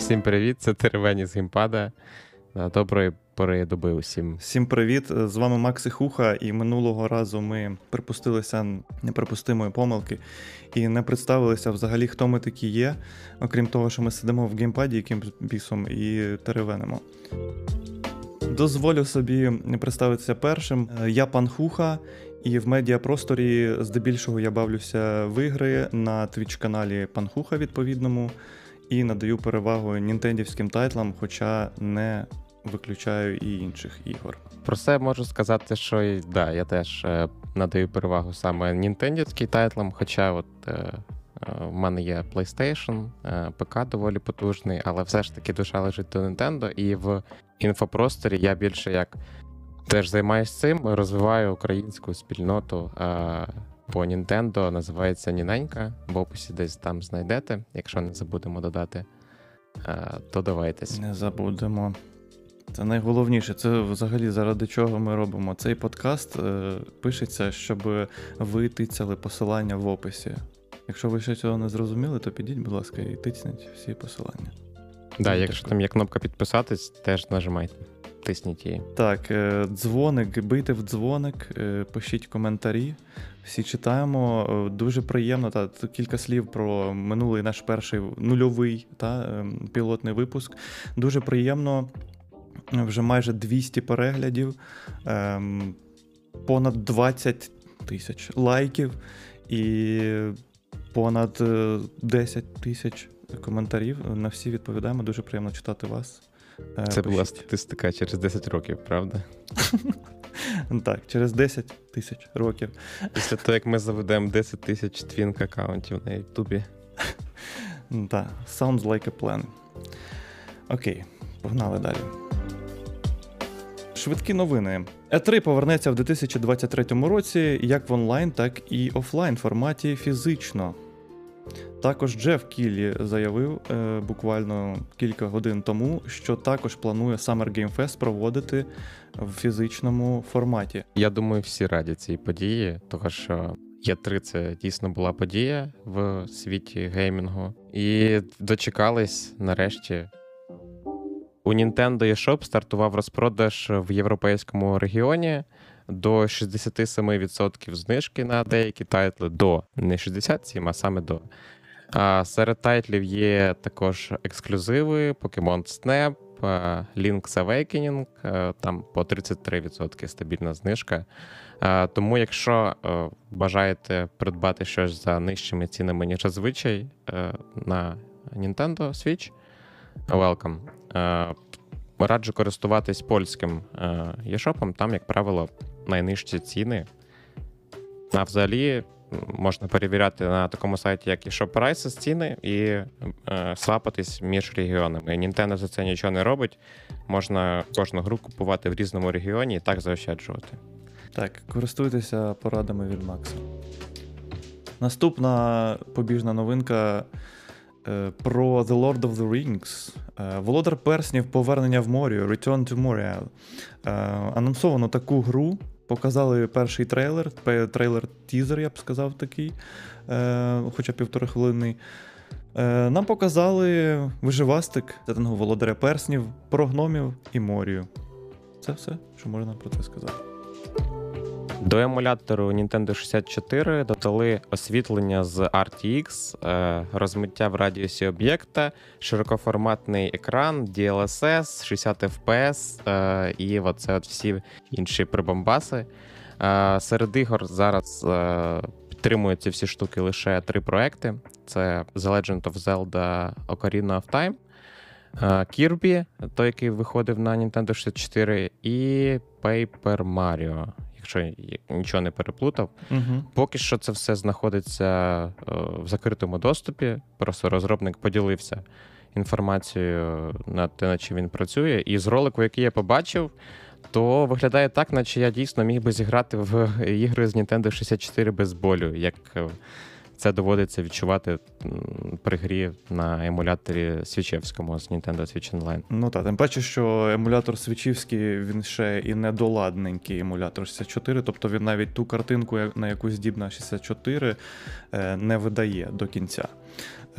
Всім привіт, це Теревені з геймпада. Доброї пори доби усім. Всім привіт! З вами Макс Хуха, і минулого разу ми припустилися неприпустимої помилки і не представилися взагалі, хто ми такі є, окрім того, що ми сидимо в геймпаді якимсь бісом і теревенимо. Дозволю собі представитися першим. Я пан Хуха, і в медіапросторі здебільшого я бавлюся в ігри на твіч-каналі Панхуха відповідному і надаю перевагу нінтендівським тайтлам, хоча не виключаю і інших ігор. Про це можу сказати, що да, я теж е, надаю перевагу саме нінтендівським тайтлам, хоча от. Е, е, в мене є PlayStation, ПК доволі потужний, але все ж таки душа лежить до Nintendo, і в інфопросторі я більше як теж займаюся цим, розвиваю українську спільноту по Nintendo, називається Ніненька. В описі десь там знайдете. Якщо не забудемо додати, е, то давайтесь. Не забудемо. Це найголовніше, це взагалі заради чого ми робимо. Цей подкаст е, пишеться, щоб ви тицяли посилання в описі. Якщо ви ще цього не зрозуміли, то підіть, будь ласка, і тисніть всі посилання. Да, якщо там є кнопка підписатись, теж нажимайте. Тисніть її. Так, е, дзвоник, бийте в дзвоник, е, пишіть коментарі. Всі читаємо. Е, дуже приємно. Та кілька слів про минулий наш перший нульовий та, пілотний випуск. Дуже приємно. Вже майже 200 переглядів, ем, понад 20 тисяч лайків і понад 10 тисяч коментарів. На всі відповідаємо. Дуже приємно читати вас. Е, Це була статистика через 10 років, правда? Так, через 10 тисяч років. Після того, як ми заведемо 10 тисяч твінк аккаунтів на Ютубі. Так, sounds like a plan. Окей, погнали далі. Швидкі новини. E3 повернеться в 2023 році як в онлайн, так і офлайн форматі фізично. Також Джеф Кіллі заявив е, буквально кілька годин тому, що також планує Summer Game Fest проводити в фізичному форматі. Я думаю, всі раді цій події, тому що Є3 це дійсно була подія в світі геймінгу. І дочекались нарешті. У Nintendo eShop стартував розпродаж в європейському регіоні до 67% знижки на деякі тайтли до не 67, а саме до. А Серед тайтлів є також ексклюзиви: Pokemon Snap, Link's Awakening, там по 33% стабільна знижка. Тому, якщо бажаєте придбати щось за нижчими цінами, ніж зазвичай на Nintendo Switch, welcome. Раджу користуватись польським єшопом, там, як правило, найнижчі ціни. А взагалі можна перевіряти на такому сайті, як і ShopPrices ціни, і е, свапатись між регіонами. Nintendo за це нічого не робить. Можна кожну гру купувати в різному регіоні і так заощаджувати. Так, користуйтеся порадами від Макса. Наступна побіжна новинка е, про The Lord of the Rings. Е, Володар Перснів Повернення в морі, Return to Moria. Е, анонсовано таку гру. Показали перший трейлер, трейлер-тізер, я б сказав, такий, е, хоча півтори хвилини. Е, Нам показали виживастик сеттингу володаря перснів, про гномів і морію. Це все, що можна про це сказати. До емулятору Nintendo 64 додали освітлення з RTX, е, розмиття в радіусі об'єкта, широкоформатний екран, DLSS, 60 FPS е, і оце от всі інші прибамбаси. Е, серед ігор зараз підтримують ці всі штуки лише три проекти: це The Legend of Zelda Ocarina of Time, Kirby, той, який виходив на Nintendo 64, і Paper Mario якщо нічого не переплутав. Угу. Поки що це все знаходиться е, в закритому доступі. Просто розробник поділився інформацією на те, на чим він працює. І з ролику, який я побачив, то виглядає так, наче я дійсно міг би зіграти в ігри з Nintendo 64 без болю. як е, це доводиться відчувати при грі на емуляторі свічевському з Nintendo Switch Online. Ну так, тим паче, що емулятор свічівський він ще і недоладненький емулятор 64, тобто він навіть ту картинку, на яку здібна 64, е, не видає до кінця.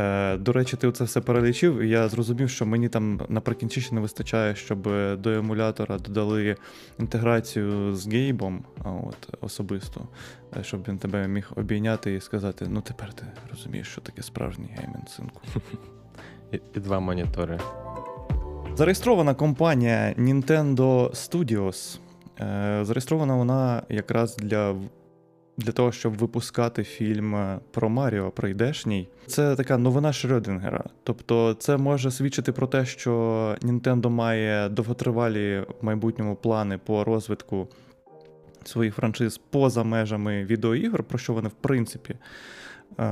Е, До речі, ти це все перелічив, і я зрозумів, що мені там наприкінці ще не вистачає, щоб до емулятора додали інтеграцію з гейбом, от особисто, е, щоб він тебе міг обійняти і сказати: ну тепер ти розумієш, що таке справжній геймінг, синку. І, і два монітори. Зареєстрована компанія Nintendo Studios. Е, Зареєстрована вона якраз для, для того, щоб випускати фільм е, про Маріо прийдешній. Це така новина Шрёдингера. Тобто, це може свідчити про те, що Nintendo має довготривалі в майбутньому плани по розвитку своїх франшиз поза межами відеоігр, про що вони в принципі е,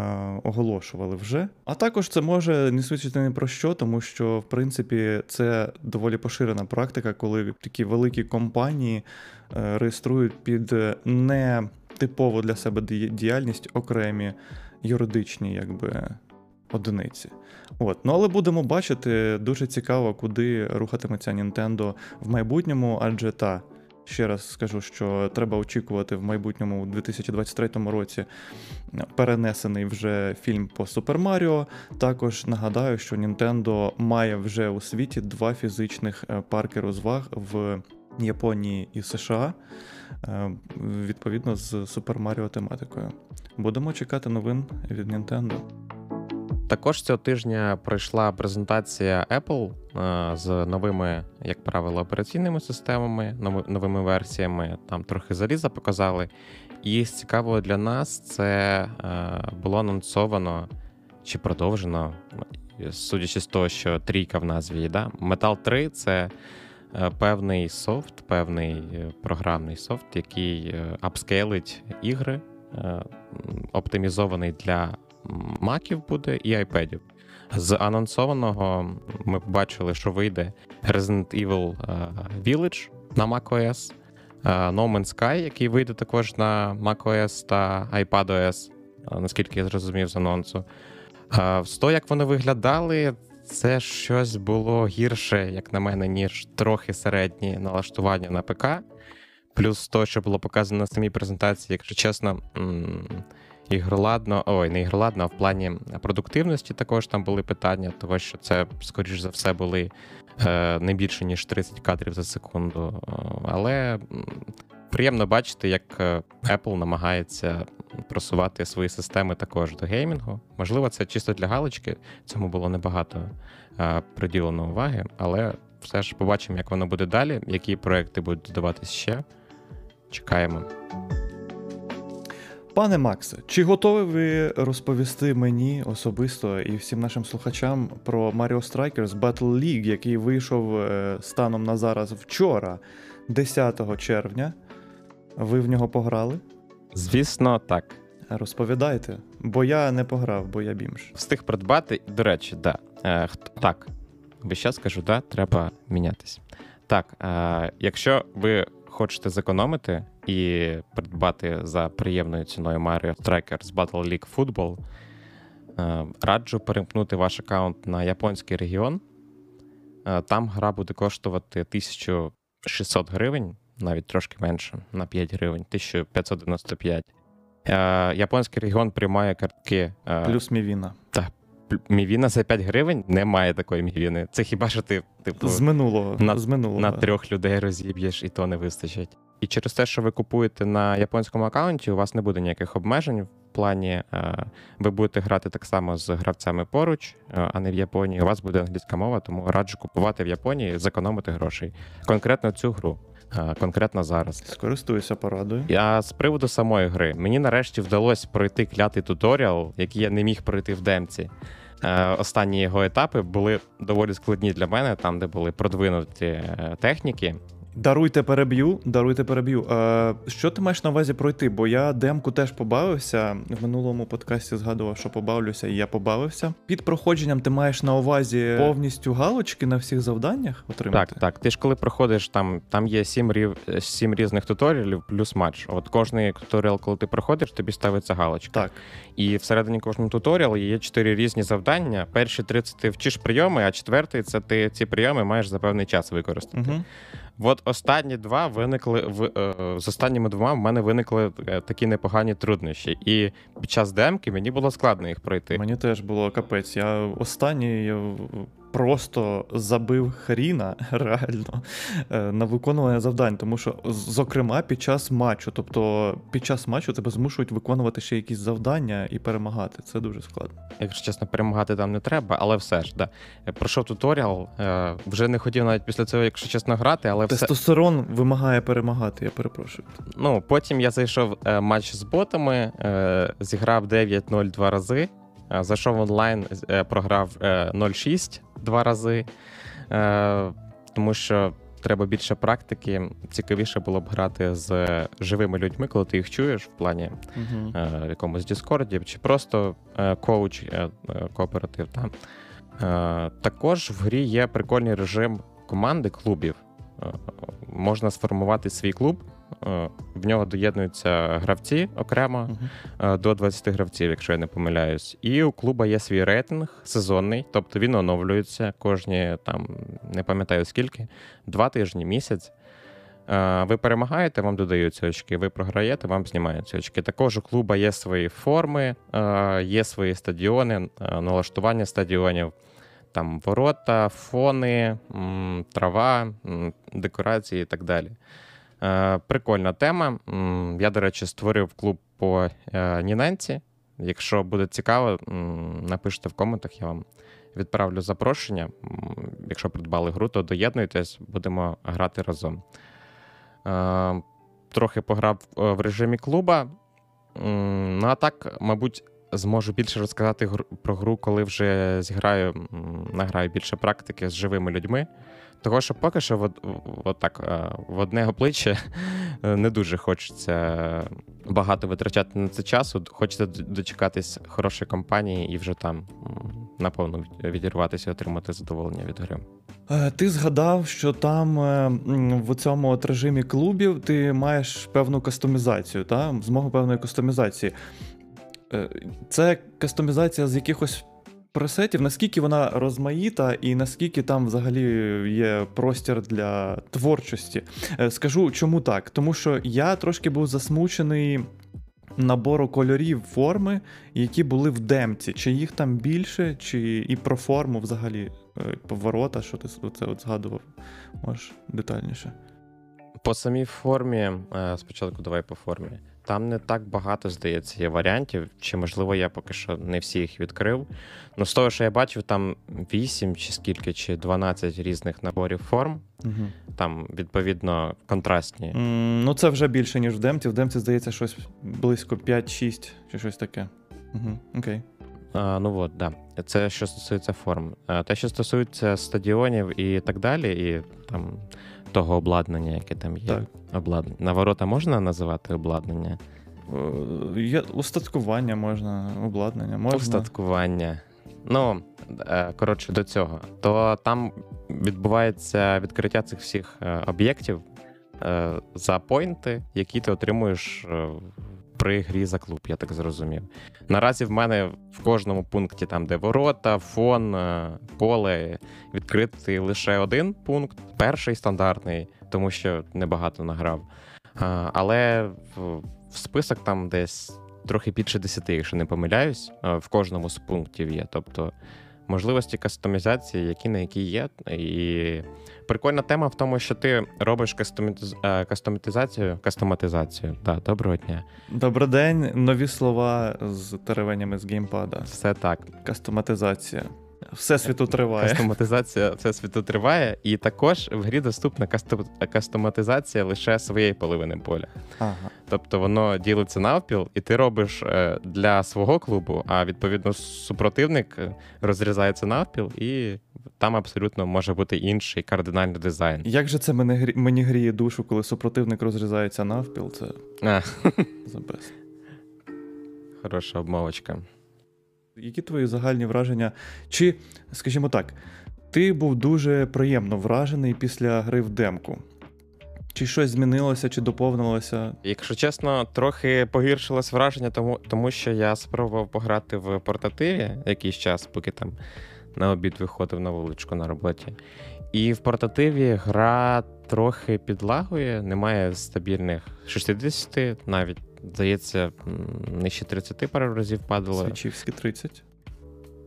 оголошували вже. А також це може не свідчити ні про що, тому що, в принципі, це доволі поширена практика, коли такі великі компанії е, реєструють під не типову для себе діяльність окремі юридичні якби, одиниці. От. Ну, але будемо бачити, дуже цікаво, куди рухатиметься Nintendo в майбутньому, адже та. Ще раз скажу, що треба очікувати в майбутньому у 2023 році перенесений вже фільм по Супер Маріо. Також нагадаю, що Nintendo має вже у світі два фізичних е, парки розваг в Японії і США, відповідно з Супер Маріо тематикою. Будемо чекати новин від Nintendo. Також цього тижня пройшла презентація Apple е, з новими, як правило, операційними системами, новими версіями. Там трохи заліза показали. І з цікавого для нас це е, було анонсовано чи продовжено, судячи з того, що трійка в назві. Да? Metal 3 це е, певний софт, певний е, програмний софт, який е, апскейлить ігри, е, оптимізований для маків буде і айпедів. З анонсованого ми побачили, що вийде Resident Evil е, Village на macOS, е, No Man's Sky, який вийде також на macOS та iPadOS, е, наскільки я зрозумів з анонсу. Е, З того, як вони виглядали, це щось було гірше, як на мене, ніж трохи середні налаштування на ПК. Плюс то, що було показано на самій презентації, якщо чесно, ігроладно, ой, не ігроладно, а в плані продуктивності також там були питання, того що це, скоріш за все, були е, не більше, ніж 30 кадрів за секунду. Е, Але приємно бачити, як е, Apple намагається просувати свої системи також до геймінгу. Можливо, це чисто для галочки, цьому було небагато е, приділено уваги, але все ж побачимо, як воно буде далі, які проекти будуть додаватись ще. Чекаємо. Пане Максе, чи готові ви розповісти мені особисто і всім нашим слухачам про Mario Strikers Battle League, який вийшов е, станом на зараз вчора, 10 червня? Ви в нього пограли? Звісно, так. Розповідайте, бо я не пограв, бо я бімж. Встиг придбати, до речі, да. Е, хто- так. Ви ще скажу, да, треба мінятись. Так, е, якщо ви хочете зекономити і придбати за приємною ціною Mario Strikers Battle League Football, е, раджу перемкнути ваш аккаунт на японський регіон. Е, там гра буде коштувати 1600 гривень, навіть трошки менше, на 5 гривень, 1595. Е, Японський регіон приймає картки. е, Плюс Мівіна. Пл- Мівіна за 5 гривень немає такої мівіни. Це хіба що ти, типу, З минулого. на- з минулого. на трьох людей розіб'єш, і то не вистачить. І через те, що ви купуєте на японському аккаунті, у вас не буде ніяких обмежень в плані. Е, ви будете грати так само з гравцями поруч, е, а не в Японії. У вас буде англійська мова, тому раджу купувати в Японії, зекономити грошей. Конкретно цю гру, конкретно зараз. Скористуюся порадою. А з приводу самої гри, мені нарешті вдалося пройти клятий туторіал, який я не міг пройти в демці. Е, Останні його етапи були доволі складні для мене, там, де були продвинуті е, техніки. Даруйте переб'ю, даруйте переб'ю. Е, що ти маєш на увазі пройти? Бо я демку теж побавився. В минулому подкасті згадував, що побавлюся, і я побавився. Під проходженням ти маєш на увазі повністю галочки на всіх завданнях отримати? Так, так. Ти ж коли проходиш, там, там є сім, рів, сім різних туторіалів плюс матч. От кожний туторіал, коли ти проходиш, тобі ставиться галочка. Так. І всередині кожного туторіалу є чотири різні завдання. Перші 30 ти вчиш прийоми, а четвертий це ти ці прийоми маєш за певний час використати. Угу. От останні два виникли в е, з останніми двома в мене виникли е, такі непогані труднощі. І під час демки мені було складно їх пройти. Мені теж було капець. Я останній просто забив хріна реально е, на виконування завдань, тому що, зокрема, під час матчу, тобто під час матчу тебе змушують виконувати ще якісь завдання і перемагати. Це дуже складно. Якщо чесно, перемагати там не треба, але все ж, да. Пройшов туторіал, е, вже не хотів навіть після цього, якщо чесно, грати, але все. Вимагає перемагати, я перепрошую. Ну, потім я зайшов е, матч з ботами, е, зіграв 9-0 два рази. Е, Зайшов онлайн, е, програв е, 0-6 два рази. Е, тому що треба більше практики. Цікавіше було б грати з живими людьми, коли ти їх чуєш в плані е, якомусь Діскорді, чи просто е, коуч е, е, кооператив. Там. Е, також в грі є прикольний режим команди клубів. Е, можна сформувати свій клуб. Е, В нього доєднуються гравці окремо е, до 20 гравців, якщо я не помиляюсь. І у клуба є свій рейтинг сезонний, тобто він оновлюється кожні там не пам'ятаю скільки, два тижні, місяць. Е, Ви перемагаєте, вам додаються очки. Ви програєте, вам знімаються очки. Також у клуба є свої форми, є свої стадіони, налаштування стадіонів, там ворота, фони, трава, декорації і так далі. Е, Прикольна тема. Я, до речі, створив клуб по е, Ніненці. Якщо буде цікаво, напишіть в коментах, я вам відправлю запрошення. Якщо придбали гру, то доєднуйтесь, будемо грати разом. Е, Трохи пограв в режимі клуба. Ну, а так, мабуть, зможу більше розказати про гру, коли вже зіграю, награю більше практики з живими людьми. Того, що поки що от, от так, е, в одне обличчя е, не дуже хочеться багато витрачати на це часу. Хочеться дочекатись хорошої компанії і вже там м, наповну відірватися і отримати задоволення від гри. Е, Ти згадав, що там в цьому от режимі клубів ти маєш певну кастомізацію, та? змогу певної кастомізації. Це кастомізація з якихось пресетів, наскільки вона розмаїта і наскільки там взагалі є простір для творчості. Е, Скажу, чому так? Тому що я трошки був засмучений набору кольорів форми, які були в демці. Чи їх там більше, чи і про форму взагалі е, поворота, що ти це от згадував, можеш детальніше. По самій формі, е, спочатку давай по формі. Там не так багато, здається, є варіантів, чи можливо я поки що не всі їх відкрив. Ну, з того, що я бачив, там 8 чи скільки, чи 12 різних наборів форм. Угу. Там, відповідно, контрастні. ну, це вже більше, ніж в демці. В демці, здається, щось близько 5-6 чи щось таке. Угу. Окей. А, ну от, да. Це що стосується форм. А, те, що стосується стадіонів і так далі, і там того обладнання, яке там є. Так. Обладнання. На ворота можна називати обладнання? Е, Є устаткування можна, обладнання можна. Устаткування. Ну, е, коротше, до цього. То там відбувається відкриття цих всіх е, об'єктів за поінти, які ти отримуєш при грі за клуб, я так зрозумів. Наразі в мене в кожному пункті, там, де ворота, фон, е, поле, відкритий лише один пункт, перший стандартний, тому що небагато награв. Але в, в список там десь трохи більше 10, якщо не помиляюсь, е, в кожному з пунктів є. Тобто можливості кастомізації, які на які є. І прикольна тема в тому, що ти робиш кастоміз... е, кастоматизацію. Кастоматизацію. Да, доброго дня. Добрий день, нові слова з теревенями з геймпада. Все так. Кастоматизація. Всесвіту триває. Кастоматизація всесвіту триває, і також в грі доступна кастоматизація лише своєї половини поля. Ага. Тобто воно ділиться навпіл, і ти робиш е, для свого клубу, а відповідно супротивник е, розрізається навпіл, і там абсолютно може бути інший кардинальний дизайн. Як же це мене грі... мені гріє душу, коли супротивник розрізається навпіл, це А, за бест. хороша обмовочка. Які твої загальні враження? Чи, скажімо так, ти був дуже приємно вражений після гри в демку? Чи щось змінилося, чи доповнилося? Якщо чесно, трохи погіршилось враження, тому, тому що я спробував пограти в портативі якийсь час, поки там на обід виходив на вуличку на роботі. І в портативі гра трохи підлагує, немає стабільних 60, навіть, здається, нижче 30 пару разів падало. Свічівські 30.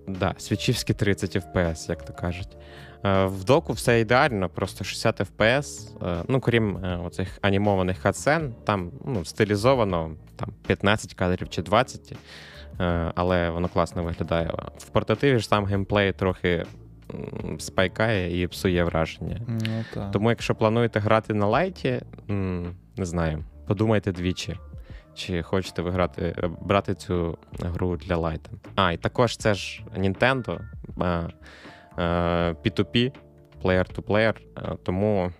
Да, свічівські 30 FPS, як то кажуть. Е, в доку все ідеально, просто 60 FPS. Е, ну, крім е, оцих анімованих катсцен, там ну, стилізовано там 15 кадрів чи 20, але воно класно виглядає. В портативі ж сам геймплей трохи спайкає і псує враження. Ну. Тому, якщо плануєте грати на лайті, не знаю, подумайте двічі. Чи хочете ви грати, брати цю гру для лайта? А, і також це ж Nintendo. P2P, player-to-player, е, тому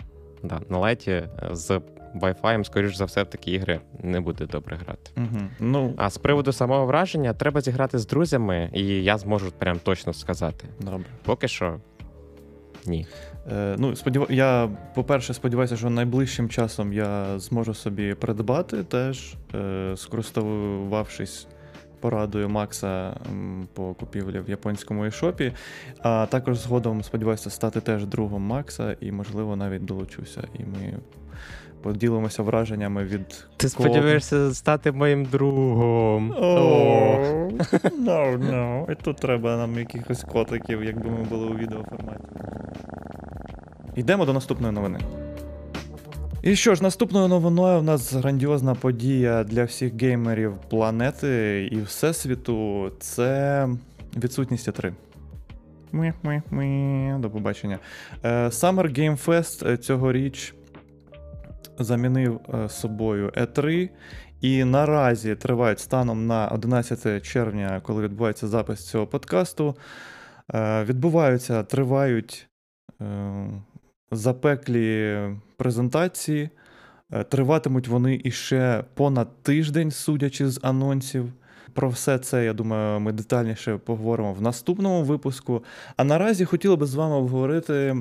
да, на лайті е, з Wi-Fi, скоріш за все, в такі ігри не буде добре грати. Угу. Ну, А з приводу самого враження, треба зіграти з друзями, і я зможу прям точно сказати. Добре. Поки що ні. Е, ну, сподів... Я, по-перше, сподіваюся, що найближчим часом я зможу собі придбати теж, е, скористувавшись порадою Макса по купівлі в японському ешопі. А також згодом сподіваюся стати теж другом Макса і, можливо, навіть долучуся. І ми поділимося враженнями від. Ти сподіваєшся стати моїм другом. Oh, no, no. І тут треба нам якихось котиків, якби ми були у відеоформаті. Йдемо до наступної новини. І що ж, наступною новиною в нас грандіозна подія для всіх геймерів планети і всесвіту це відсутність E3. Ми-ми-ми, До побачення. Е, Summer Game Fest цьогоріч замінив е, собою E3. І наразі тривають станом на 11 червня, коли відбувається запис цього подкасту. Е, відбуваються, тривають запеклі презентації. Е, триватимуть вони іще понад тиждень, судячи з анонсів. Про все це, я думаю, ми детальніше поговоримо в наступному випуску. А наразі хотіли би з вами обговорити,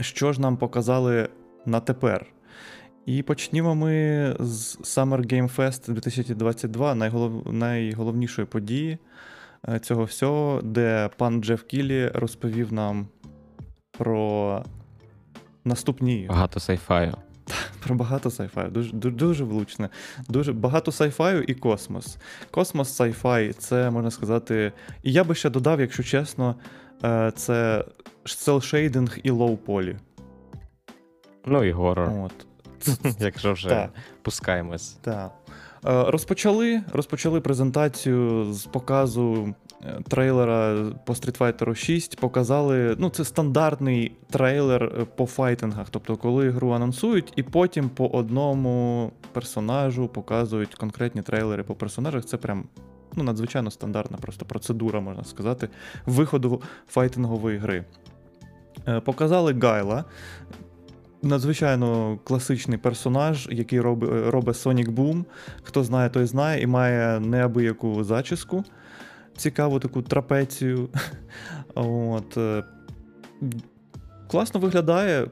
що ж нам показали на тепер. І почнімо ми з Summer Game Fest 2022, найголов... найголовнішої події е, цього всього, де пан Джеф Кілі розповів нам про наступні. Багато сайфаю. Про багато сайфаю. Дуже дуже, влучне. Дуже Багато сайфаю і космос. Космос, сайфай це можна сказати. І я би ще додав, якщо чесно, е, це селшейдинг і лоу полі. Ну і горор. От. Якщо вже так. пускаємось. Так. Е, розпочали розпочали презентацію з показу трейлера по Street Fighter 6 показали. Ну, це стандартний трейлер е, по файтингах. Тобто, коли гру анонсують, і потім по одному персонажу показують конкретні трейлери по персонажах. Це прям ну, надзвичайно стандартна просто процедура, можна сказати, виходу файтингової гри. Е, показали Гайла. Надзвичайно класичний персонаж, який робить робить Sonic Boom. Хто знає, той знає, і має неабияку зачіску цікаву таку трапецію. От. Е, класно виглядає,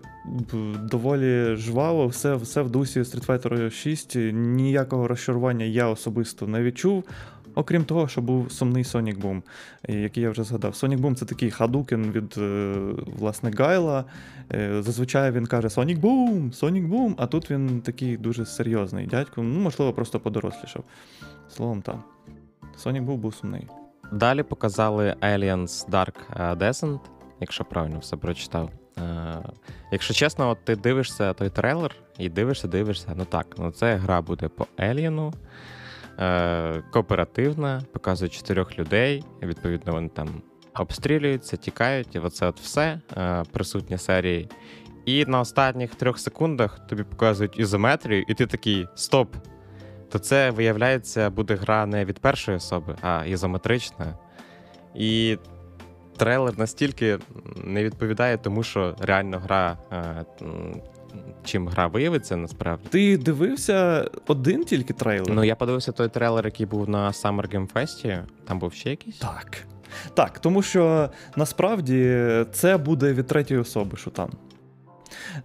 доволі жваво, все все в дусі Street Fighter 6. Ніякого розчарування я особисто не відчув. Окрім того, що був сумний Sonic Boom, який я вже згадав. Sonic Boom це такий хадукен від е, власне Гайла. Е, зазвичай він каже Sonic Boom, Sonic Boom, а тут він такий дуже серйозний дядько. Ну, можливо, просто подорослішав. Словом, так. Sonic був був сумний. Далі показали Aliens Dark е, Descent, якщо правильно все прочитав. Е, якщо чесно, от ти дивишся той трейлер і дивишся, дивишся. Ну так, ну це гра буде по Еліану, е, кооперативна, показує чотирьох людей. Відповідно, вони там обстрілюються, тікають, і оце от все присутні серії. І на останніх трьох секундах тобі показують ізометрію, і ти такий стоп то це, виявляється, буде гра не від першої особи, а ізометрична. І трейлер настільки не відповідає тому, що реально гра. Е, чим гра виявиться насправді. Ти дивився один тільки трейлер? Ну, я подивився той трейлер, який був на Summer Game Fest. Там був ще якийсь? Так. Так, тому що насправді це буде від третьої особи, що там.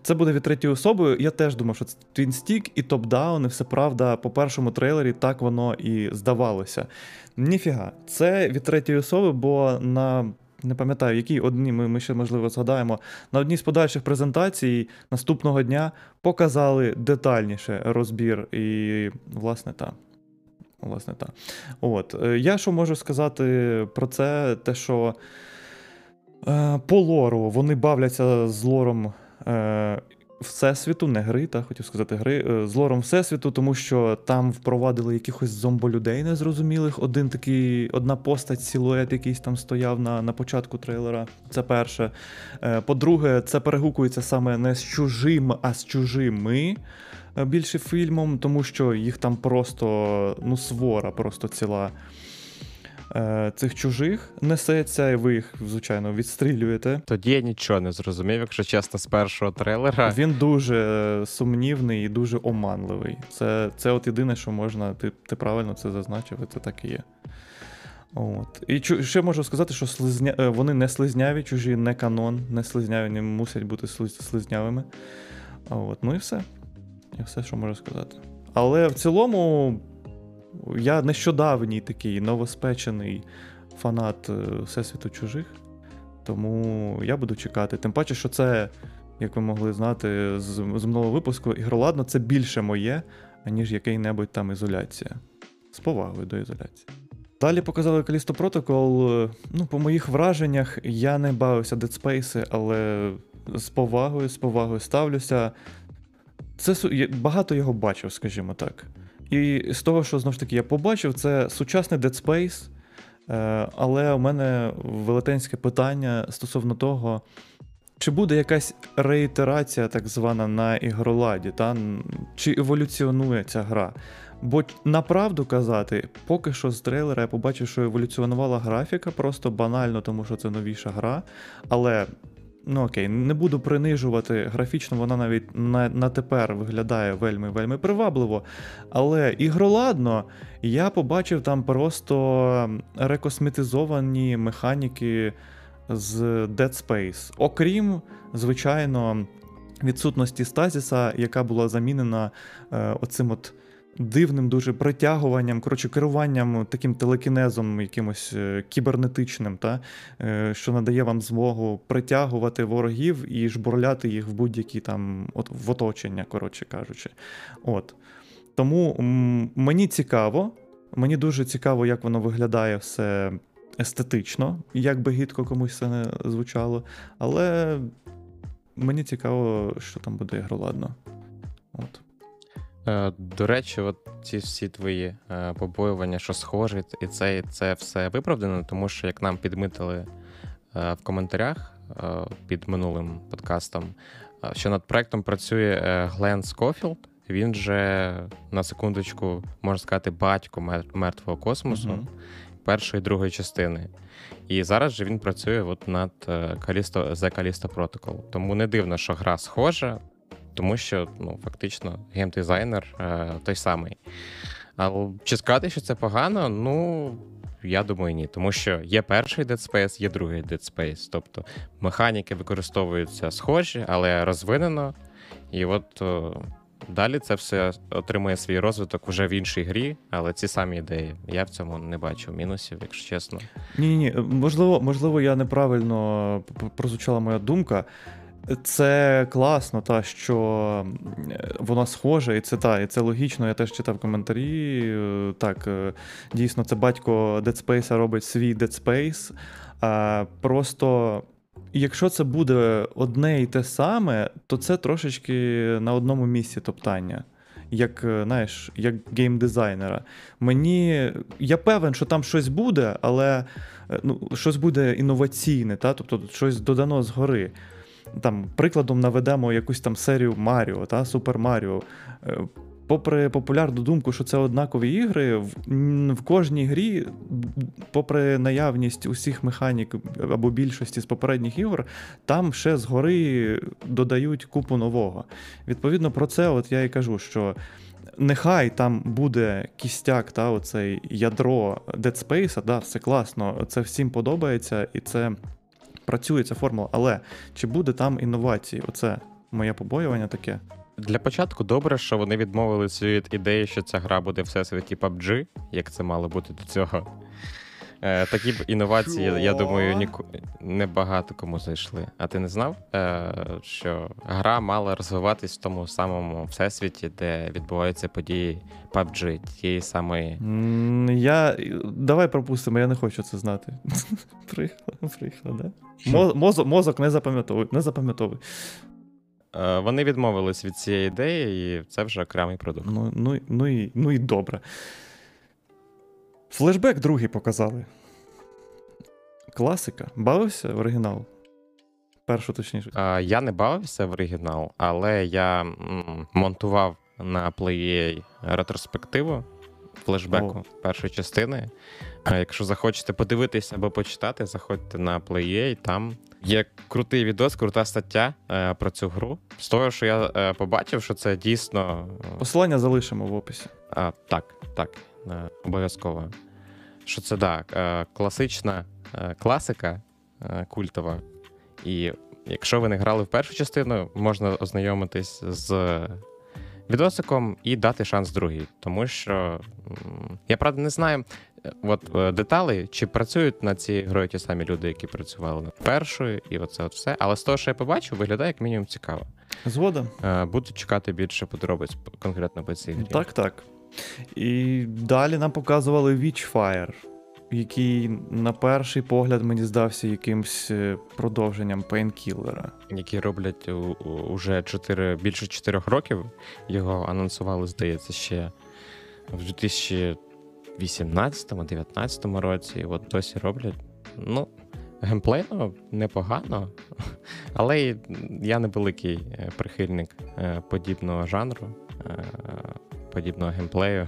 Це буде від третьої особи. Я теж думав, що це twin-stick і top-down, і все правда, по першому трейлері так воно і здавалося. Ніфіга, це від третьої особи, бо на не пам'ятаю, які одні ми, ми ще можливо згадаємо. На одній з подальших презентацій наступного дня показали детальніше розбір. І, власне, так. Власне, так. От. Е, Я що можу сказати про це, те, що е, по лору вони бавляться з лором е, Всесвіту, не гри, та, хотів сказати гри, е, з лором Всесвіту, тому що там впровадили якихось зомболюдей незрозумілих. Один такий, одна постать, силует якийсь там стояв на, на початку трейлера. Це перше. Е, По-друге, це перегукується саме не з чужим, а з чужими більше фільмом, тому що їх там просто ну, свора, просто ціла. Е, Цих чужих несеться, і ви їх, звичайно, відстрілюєте. Тоді я нічого не зрозумів, якщо чесно, з першого трейлера. Він дуже е, сумнівний і дуже оманливий. Це, це от єдине, що можна. Ти, ти правильно це зазначив, і це так і є. От. І чу, ще можу сказати, що слизня, е, вони не слизняві, чужі, не канон, не слизняві, не мусять бути слизнявими. От. Ну і все. І все, що можу сказати. Але в цілому, я нещодавній такий новоспечений фанат е, Всесвіту чужих. Тому я буду чекати. Тим паче, що це, як ви могли знати, з, з минулого випуску, ігроладно це більше моє, аніж який-небудь там ізоляція. З повагою до ізоляції. Далі показали Callisto Protocol. Е, Ну, по моїх враженнях, я не бавився Dead Space, але з повагою, з повагою ставлюся. Це багато його бачив, скажімо так. І з того, що знову ж таки я побачив, це сучасний Dead Space. Е, Але у мене велетенське питання стосовно того, чи буде якась реітерація, так звана, на ігроладі, та? чи еволюціонує ця гра. Бо направду казати, поки що з трейлера я побачив, що еволюціонувала графіка, просто банально, тому що це новіша гра. Але, ну окей, не буду принижувати. Графічно вона навіть на, на тепер виглядає вельми вельми привабливо. Але ігроладно я побачив там просто рекосметизовані механіки з Dead Space. Окрім, звичайно, відсутності стазіса, яка була замінена е, оцим от. Дивним дуже притягуванням, коротше, керуванням таким телекінезом, якимось е, кібернетичним, та, е, що надає вам змогу притягувати ворогів і жбурляти їх в будь-які там в оточення, коротше кажучи. От. Тому мені цікаво, мені дуже цікаво, як воно виглядає все естетично, як би гідко комусь це не звучало. Але мені цікаво, що там буде ігроладно. От. Е, До речі, от ці всі твої е, побоювання, що схожі, і це, і це все виправдано, тому що як нам підмітили е, в коментарях під минулим подкастом, що над проектом працює Глен Скофілд. Він же на секундочку, можна сказати, батько мер- мертвого космосу Мгм. першої і другої частини. І зараз же він працює от над Callisto, The Callisto Protocol. Тому не дивно, що гра схожа, тому що ну, фактично геймдизайнер е, той самий. Але чи сказати, що це погано? Ну. Я думаю, ні, тому що є перший Dead Space, є другий Dead Space. Тобто механіки використовуються схожі, але розвинено. І от о, далі це все отримує свій розвиток уже в іншій грі, але ці самі ідеї. Я в цьому не бачу мінусів, якщо чесно. Ні, ні. Можливо, можливо, я неправильно прозвучала моя думка. Це класно, та що е, воно схоже, і це та, і це логічно. Я теж читав коментарі. е, Так, е, дійсно, це батько Dead Space робить свій Dead Space. А, просто, якщо це буде одне і те саме, то це трошечки на одному місці топтання. Як, знаєш, як геймдизайнера. Мені. Я певен, що там щось буде, але ну, щось буде інноваційне, та? тобто щось додано згори. Там, прикладом наведемо якусь там серію Маріо, та, Супер Маріо. Е, Попри популярну думку, що це однакові ігри, в, в кожній грі, попри наявність усіх механік або більшості з попередніх ігор, там ще згори додають купу нового. Відповідно, про це от я і кажу, що нехай там буде кістяк, та, оцей ядро Dead Space, да, все класно, це всім подобається і це працює ця формула. Але чи буде там інновації? Оце моє побоювання таке. Для початку добре, що вони відмовилися від ідеї, що ця гра буде всесвіті PUBG, як це мало бути до цього. Е, такі б інновації, я думаю, ніку... не багато кому зайшли. А ти не знав, е, що гра мала розвиватись в тому самому всесвіті, де відбуваються події PUBG, тієї самої. Я. Давай пропустимо, я не хочу це знати. Приїхала, да? Мо- Мозок, не запам'ятовуй, не запам'ятовуй. Е, вони відмовились від цієї ідеї, і це вже окремий продукт. Ну, ну, ну, і, ну і добре. Флешбек другий показали. Класика. Бавився в оригінал? Першу точніше. Е, я не бавився в оригінал, але я м, монтував на плеї ретроспективу флешбеку першої частини. Е, Якщо захочете подивитися або почитати, заходьте на PlayEA, там є крутий відос, крута стаття е, про цю гру. З того, що я е, побачив, що це дійсно е, Посилання залишимо в описі. А, так, так, е, обов'язково. Що це так, е, класична е, класика е, культова. І якщо ви не грали в першу частину, можна ознайомитись з відосиком і дати шанс другій. Тому що я правда не знаю от, деталей, чи працюють над цією грою ті самі люди, які працювали над першою, і оце от все. Але з того, що я побачив, виглядає як мінімум цікаво. Згода? Буду чекати більше подробиць конкретно по цій грі. Так, так. І далі нам показували Witchfire, який на перший погляд мені здався якимсь е, продовженням пейнкілера. які роблять уже 4, більше 4 років. Його анонсували, здається, ще в 2018-2019 році. І от досі роблять. Ну, геймплейно непогано, але я не великий е, прихильник е, подібного жанру, подібного геймплею.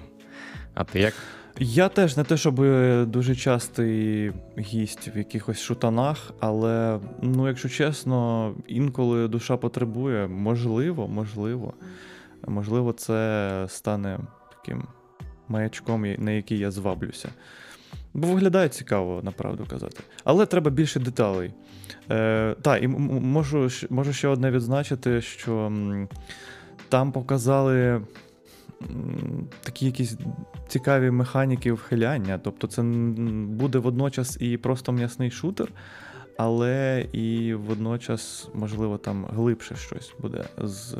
А ти як? Я теж не те, щоб е, дуже частий гість в якихось шутанах, але, ну, якщо чесно, інколи душа потребує, можливо, можливо, можливо, це стане таким маячком, на який я зваблюся. Бо виглядає цікаво, направду казати. Але треба більше деталей. Е, та, і можу, можу ще одне відзначити, що там показали такі якісь цікаві механіки вхиляння. Тобто, це буде водночас і просто м'ясний шутер, але і водночас, можливо, там глибше щось буде з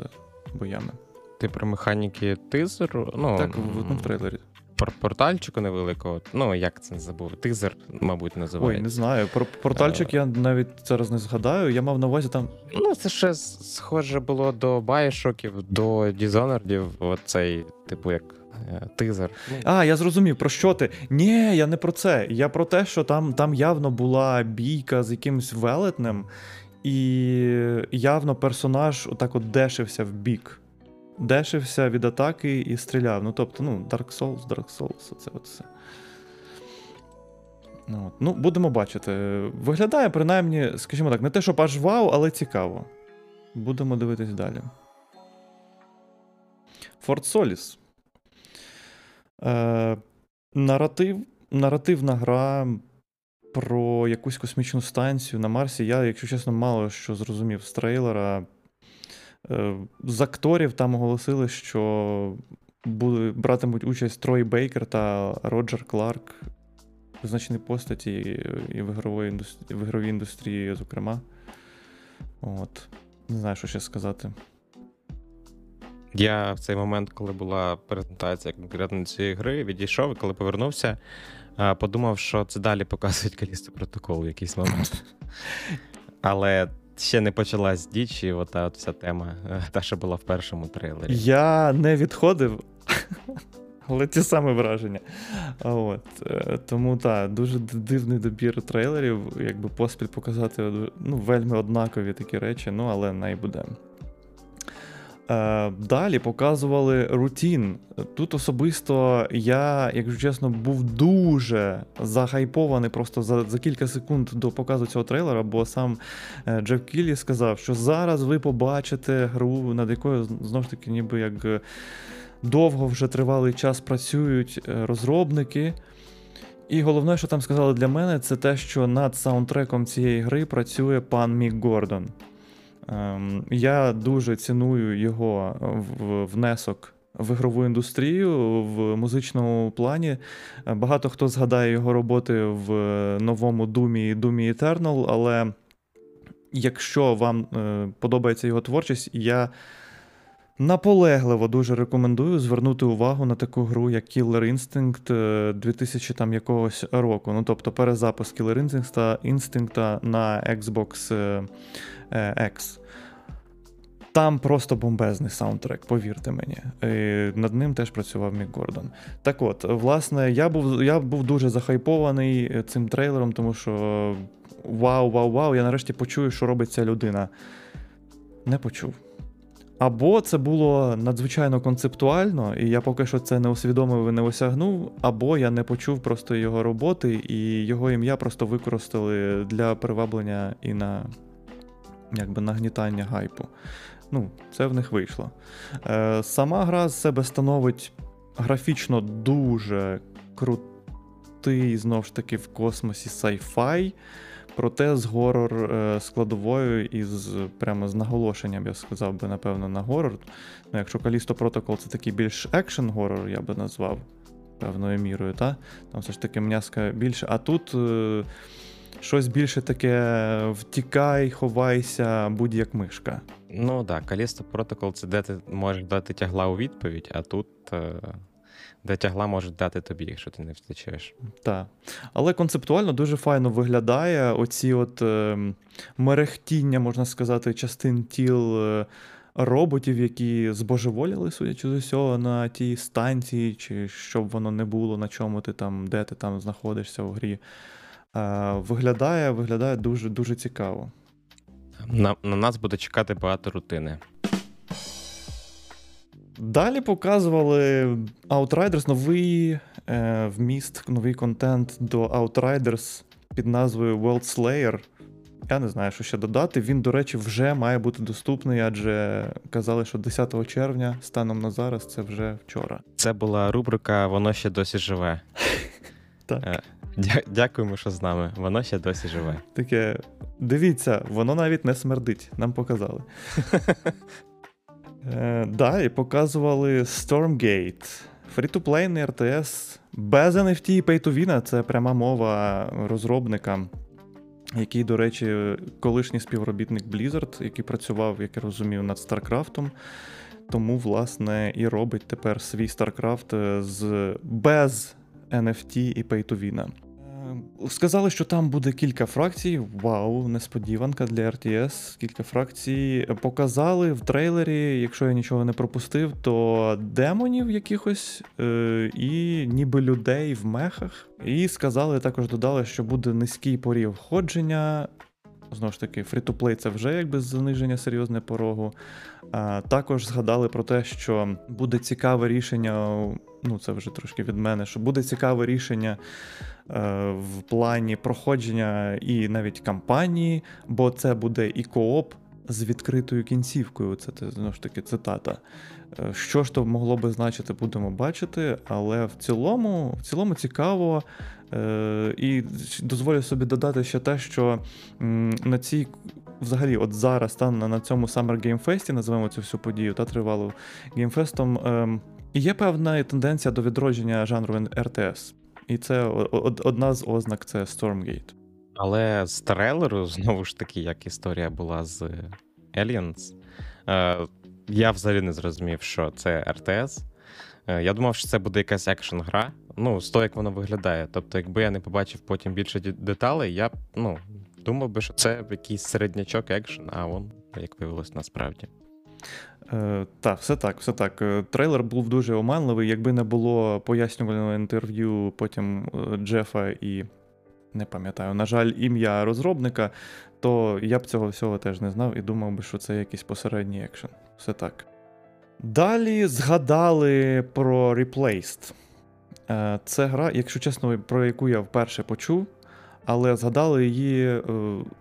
боями. Ти про механіки тизеру? Ну, так, в, в трейлері. Пор- портальчику невеликого. Ну, як це не забув? Тизер, мабуть, називається. Ой, не знаю. Про портальчик я навіть зараз не згадаю. Я мав на увазі там. Ну, це ще схоже було до Байшоків, до Dishonored, оцей, типу, як е, тизер. Ну, А, я зрозумів, про що ти? Ні, я не про це. Я про те, що там, там явно була бійка з якимось велетнем, і явно персонаж отак от дешився в бік. Дешився від атаки і стріляв. Ну, тобто, ну, Dark Souls, Dark Souls, оце все. Ну, от. ну, будемо бачити. Виглядає, принаймні, скажімо так, не те, щоб аж вау, але цікаво. Будемо дивитись далі. Форт Соліс. Е, наратив, наративна гра про якусь космічну станцію на Марсі. Я, якщо чесно, мало що зрозумів з трейлера. Е, з акторів там оголосили, що були, братимуть участь Трой Бейкер та Роджер Кларк, визначені постаті і в ігровій індустрії, в ігровій індустрії, зокрема. От. Не знаю, що ще сказати. Я в цей момент, коли була презентація конкретно цієї гри, відійшов і коли повернувся, е, подумав, що це далі показують Калісто протокол в якийсь момент. Але ще не почалась діч, і ота от вся тема, е, та, що була в першому трейлері. Я не відходив, але ті саме враження. А От, е, тому так, дуже дивний добір трейлерів, якби поспіль показати ну, вельми однакові такі речі, ну але най буде. Е, Далі показували рутін. Тут особисто я, якщо чесно, був дуже захайпований просто за, за кілька секунд до показу цього трейлера, бо сам е, Джеф Кіллі сказав, що зараз ви побачите гру, над якою знову ж таки, ніби як е, довго вже тривалий час працюють е, розробники. І головне, що там сказали для мене, це те, що над саундтреком цієї гри працює пан Мік Гордон. Ем, Я дуже ціную його внесок в ігрову індустрію в музичному плані. Е, багато хто згадає його роботи в новому Думі і Думі Eternal, але якщо вам е, подобається його творчість, я наполегливо дуже рекомендую звернути увагу на таку гру, як Killer Instinct 2000 там якогось року. Ну, тобто перезапуск Killer Instinct на Xbox X. Там просто бомбезний саундтрек, повірте мені. І Над ним теж працював Мік Гордон. Так от, власне, я був я був дуже захайпований цим трейлером, тому що вау, вау, вау, я нарешті почую, що робить ця людина. Не почув. Або це було надзвичайно концептуально, і я поки що це не усвідомив і не осягнув, або я не почув просто його роботи, і його ім'я просто використали для приваблення і на якби нагнітання гайпу. Ну, це в них вийшло. Е, Сама гра з себе становить графічно дуже крутий, знову ж таки, в космосі sci-fi, проте з горор е, складовою і з прямо з наголошенням, я сказав би, напевно, на горор. Ну, Якщо Callisto Protocol це такий більш екшен горор, я би назвав певною мірою, та? там все ж таки м'язка більше. А тут. Е, щось більше таке втікай, ховайся, будь-як мишка. Ну так, Калісто Протокол це де ти можеш дати тягла у відповідь, а тут е, де тягла можуть дати тобі, якщо ти не втечеш. Так. Але концептуально дуже файно виглядає оці от е, мерехтіння, можна сказати, частин тіл. Е, роботів, які збожеволіли, судячи з усього, на тій станції, чи щоб воно не було, на чому ти там, де ти там знаходишся в грі. Е, виглядає виглядає дуже дуже цікаво. На, На нас буде чекати багато рутини. Далі показували Outriders новий е, вміст, новий контент до Outriders під назвою World Slayer. Я не знаю, що ще додати. Він, до речі, вже має бути доступний, адже казали, що 10 червня, станом на зараз, це вже вчора. Це була рубрика Воно ще досі живе. Так. Е, Дя- Дякуємо, що з нами. Воно ще досі живе. Таке, дивіться, воно навіть не смердить, нам показали. Е, да, і показували Stormgate. Free-to-play RTS без NFT і Pay-to-Win, це пряма мова розробника, який, до речі, колишній співробітник Blizzard, який працював, як я розумів, над StarCraft. Тому, власне, і робить тепер свій StarCraft з без NFT і Pay-to-Win. Сказали, що там буде кілька фракцій. Вау, несподіванка для RTS. Кілька фракцій. Показали в трейлері, якщо я нічого не пропустив, то демонів якихось е, і ніби людей в мехах. І сказали, також додали, що буде низький порів входження. Знову ж таки, фрі-то-плей це вже якби зниження серйозне порогу. А, Також згадали про те, що буде цікаве рішення. Ну, це вже трошки від мене, що буде цікаве рішення Е, в плані проходження і навіть кампанії, бо це буде і кооп з відкритою кінцівкою. Це знову ж таки цитата. Е, що ж то могло би значити, будемо бачити, але в цілому в цілому цікаво. Е, І дозволю собі додати ще те, що на цій, взагалі, от зараз та, на цьому Summer Game Fest, називаємо цю всю подію та тривалу геймфестом, е, є певна тенденція до відродження жанру РТС. І це одна з ознак це Stormgate. Але з трейлеру, знову ж таки, як історія була з Aliens, е, я взагалі не зрозумів, що це РТС. Е, я думав, що це буде якась екшн гра. Ну, з того, як воно виглядає. Тобто, якби я не побачив потім більше деталей, я ну, думав би, що це якийсь середнячок екшн, а он, як виявилось, насправді. Е, Так, все так, все так. Е, трейлер був дуже оманливий. Якби не було пояснювального інтерв'ю потім е, Джефа і не пам'ятаю, на жаль, ім'я розробника, то я б цього всього теж не знав і думав би, що це якийсь посередній екшен. Все так. Далі згадали про Replaced. Е, це гра, якщо чесно, про яку я вперше почув але згадали її е,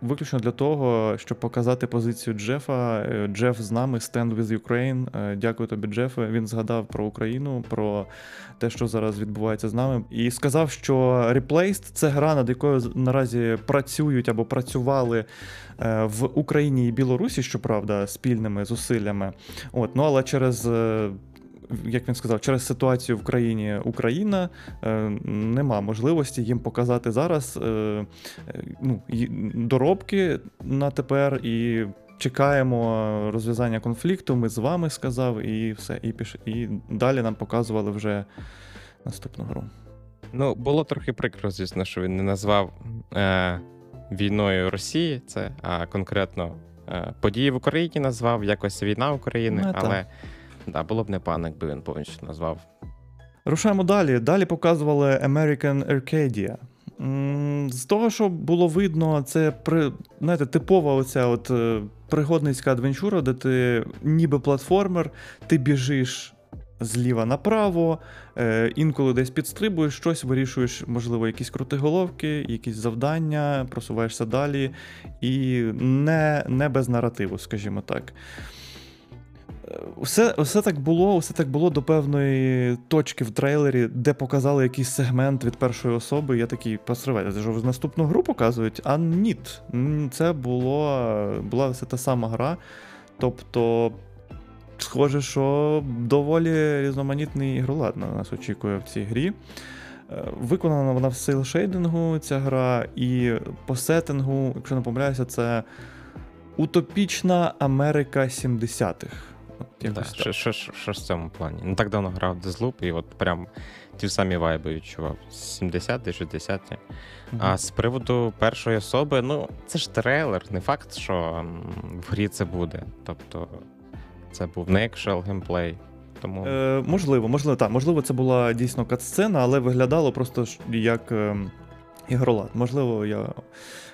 виключно для того, щоб показати позицію Джефа. Е, Джеф з нами, Stand with Ukraine. Е, дякую тобі, Джефе. Він згадав про Україну, про те, що зараз відбувається з нами, і сказав, що Replaced – це гра, над якою наразі працюють або працювали в Україні і Білорусі, щоправда, спільними зусиллями. От, ну але через як він сказав, через ситуацію в країні Україна е, нема можливості їм показати зараз е, ну, доробки на тепер і. Чекаємо розв'язання конфлікту. Ми з вами сказав, і все. І піш... і далі нам показували вже наступну гру. Ну, було трохи прикро, звісно, що він не назвав е, війною Росії це, а конкретно е, події в Україні назвав, якось війна України, Ну, так. Да, було б непогано, якби він повністю назвав. Рушаємо далі. Далі показували American Arcadia. З того, що було видно, це при, знаєте, типова оця от е, пригодницька адвенчура, де ти ніби платформер, ти біжиш зліва направо, е, інколи десь підстрибуєш щось, вирішуєш, можливо, якісь крутиголовки, якісь завдання, просуваєшся далі, і не, не без наративу, скажімо так. Все, все так було, все так було до певної точки в трейлері, де показали якийсь сегмент від першої особи. Я такий посривайте, це ж наступну гру показують. А ні, це було, була все та сама гра. Тобто, схоже, що доволі різноманітний ігролад на нас очікує в цій грі. Е, Виконана вона в сейлшейдингу, ця гра, і по сеттингу, якщо не помиляюся, це утопічна Америка 70-х. От Да, так. що, що, що, що ж в цьому плані? Не так давно грав Deathloop, і от прям ті самі вайби відчував. 70-ті, 60-ті. Мгм. А з приводу першої особи, ну, це ж трейлер, не факт, що в грі це буде. Тобто, це був не екшел геймплей. Тому Е, можливо, можливо, так. Можливо, це була дійсно катсцена, але виглядало просто як е, ігролад. Можливо, я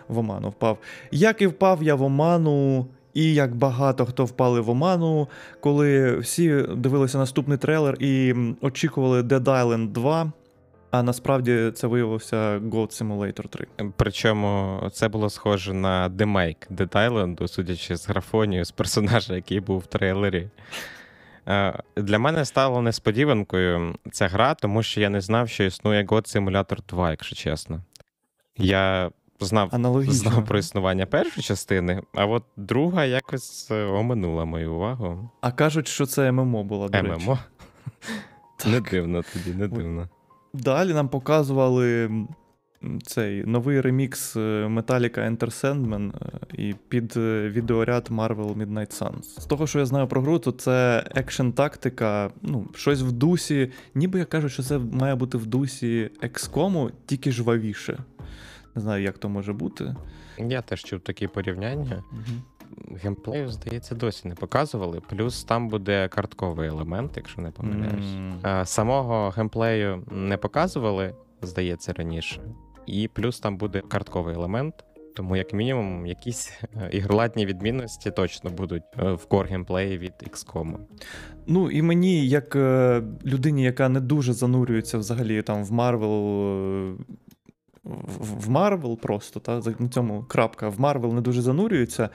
в оману впав. Як і впав я в оману, і як багато хто впали в оману, коли всі дивилися наступний трейлер і очікували Dead Island 2, а насправді це виявився Goat Simulator 3. Причому це було схоже на демейк Dead Island, судячи з графонію, з персонажа, який був в трейлері. Е, Для мене стало несподіванкою ця гра, тому що я не знав, що існує God Simulator 2, якщо чесно. Я знав, Аналогічно. знав про існування першої частини, а от друга якось е, оминула мою увагу. А кажуть, що це ММО була, до речі. ММО. Не дивно тоді, не дивно. Далі нам показували цей новий ремікс е, Metallica Enter Sandman е, і під відеоряд Marvel Midnight Suns. З того, що я знаю про гру, то це екшн тактика, ну, щось в дусі, ніби я кажу, що це має бути в дусі XCOM, тільки жвавіше. Не знаю, як то може бути. Я теж чув такі порівняння. Геймплею, здається, досі не показували. Плюс там буде картковий елемент, якщо не помиляюсь. Е, Самого геймплею не показували, здається, раніше. І плюс там буде картковий елемент. Тому, як мінімум, якісь е, ігроладні відмінності точно будуть е, в core геймплеї від XCOM. Ну і мені, як людині, яка не дуже занурюється взагалі там в Марвел. В в Марвел просто, та, на цьому крапка, в Марвел не дуже занурюється.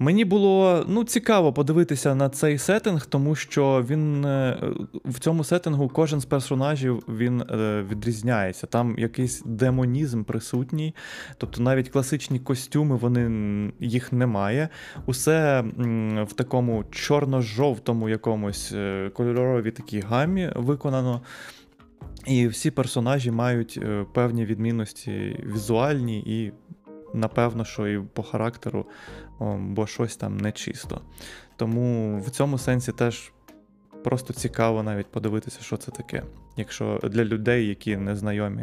Мені було ну, цікаво подивитися на цей сеттинг, тому що він е, в цьому сеттингу кожен з персонажів він е, відрізняється. Там якийсь демонізм присутній, тобто навіть класичні костюми вони їх немає. Усе в такому чорно-жовтому якомусь е, кольоровій такій гамі виконано. І всі персонажі мають е, певні відмінності візуальні і, напевно, що і по характеру, бо щось там нечисто. Тому в цьому сенсі теж просто цікаво навіть подивитися, що це таке. Якщо для людей, які не знайомі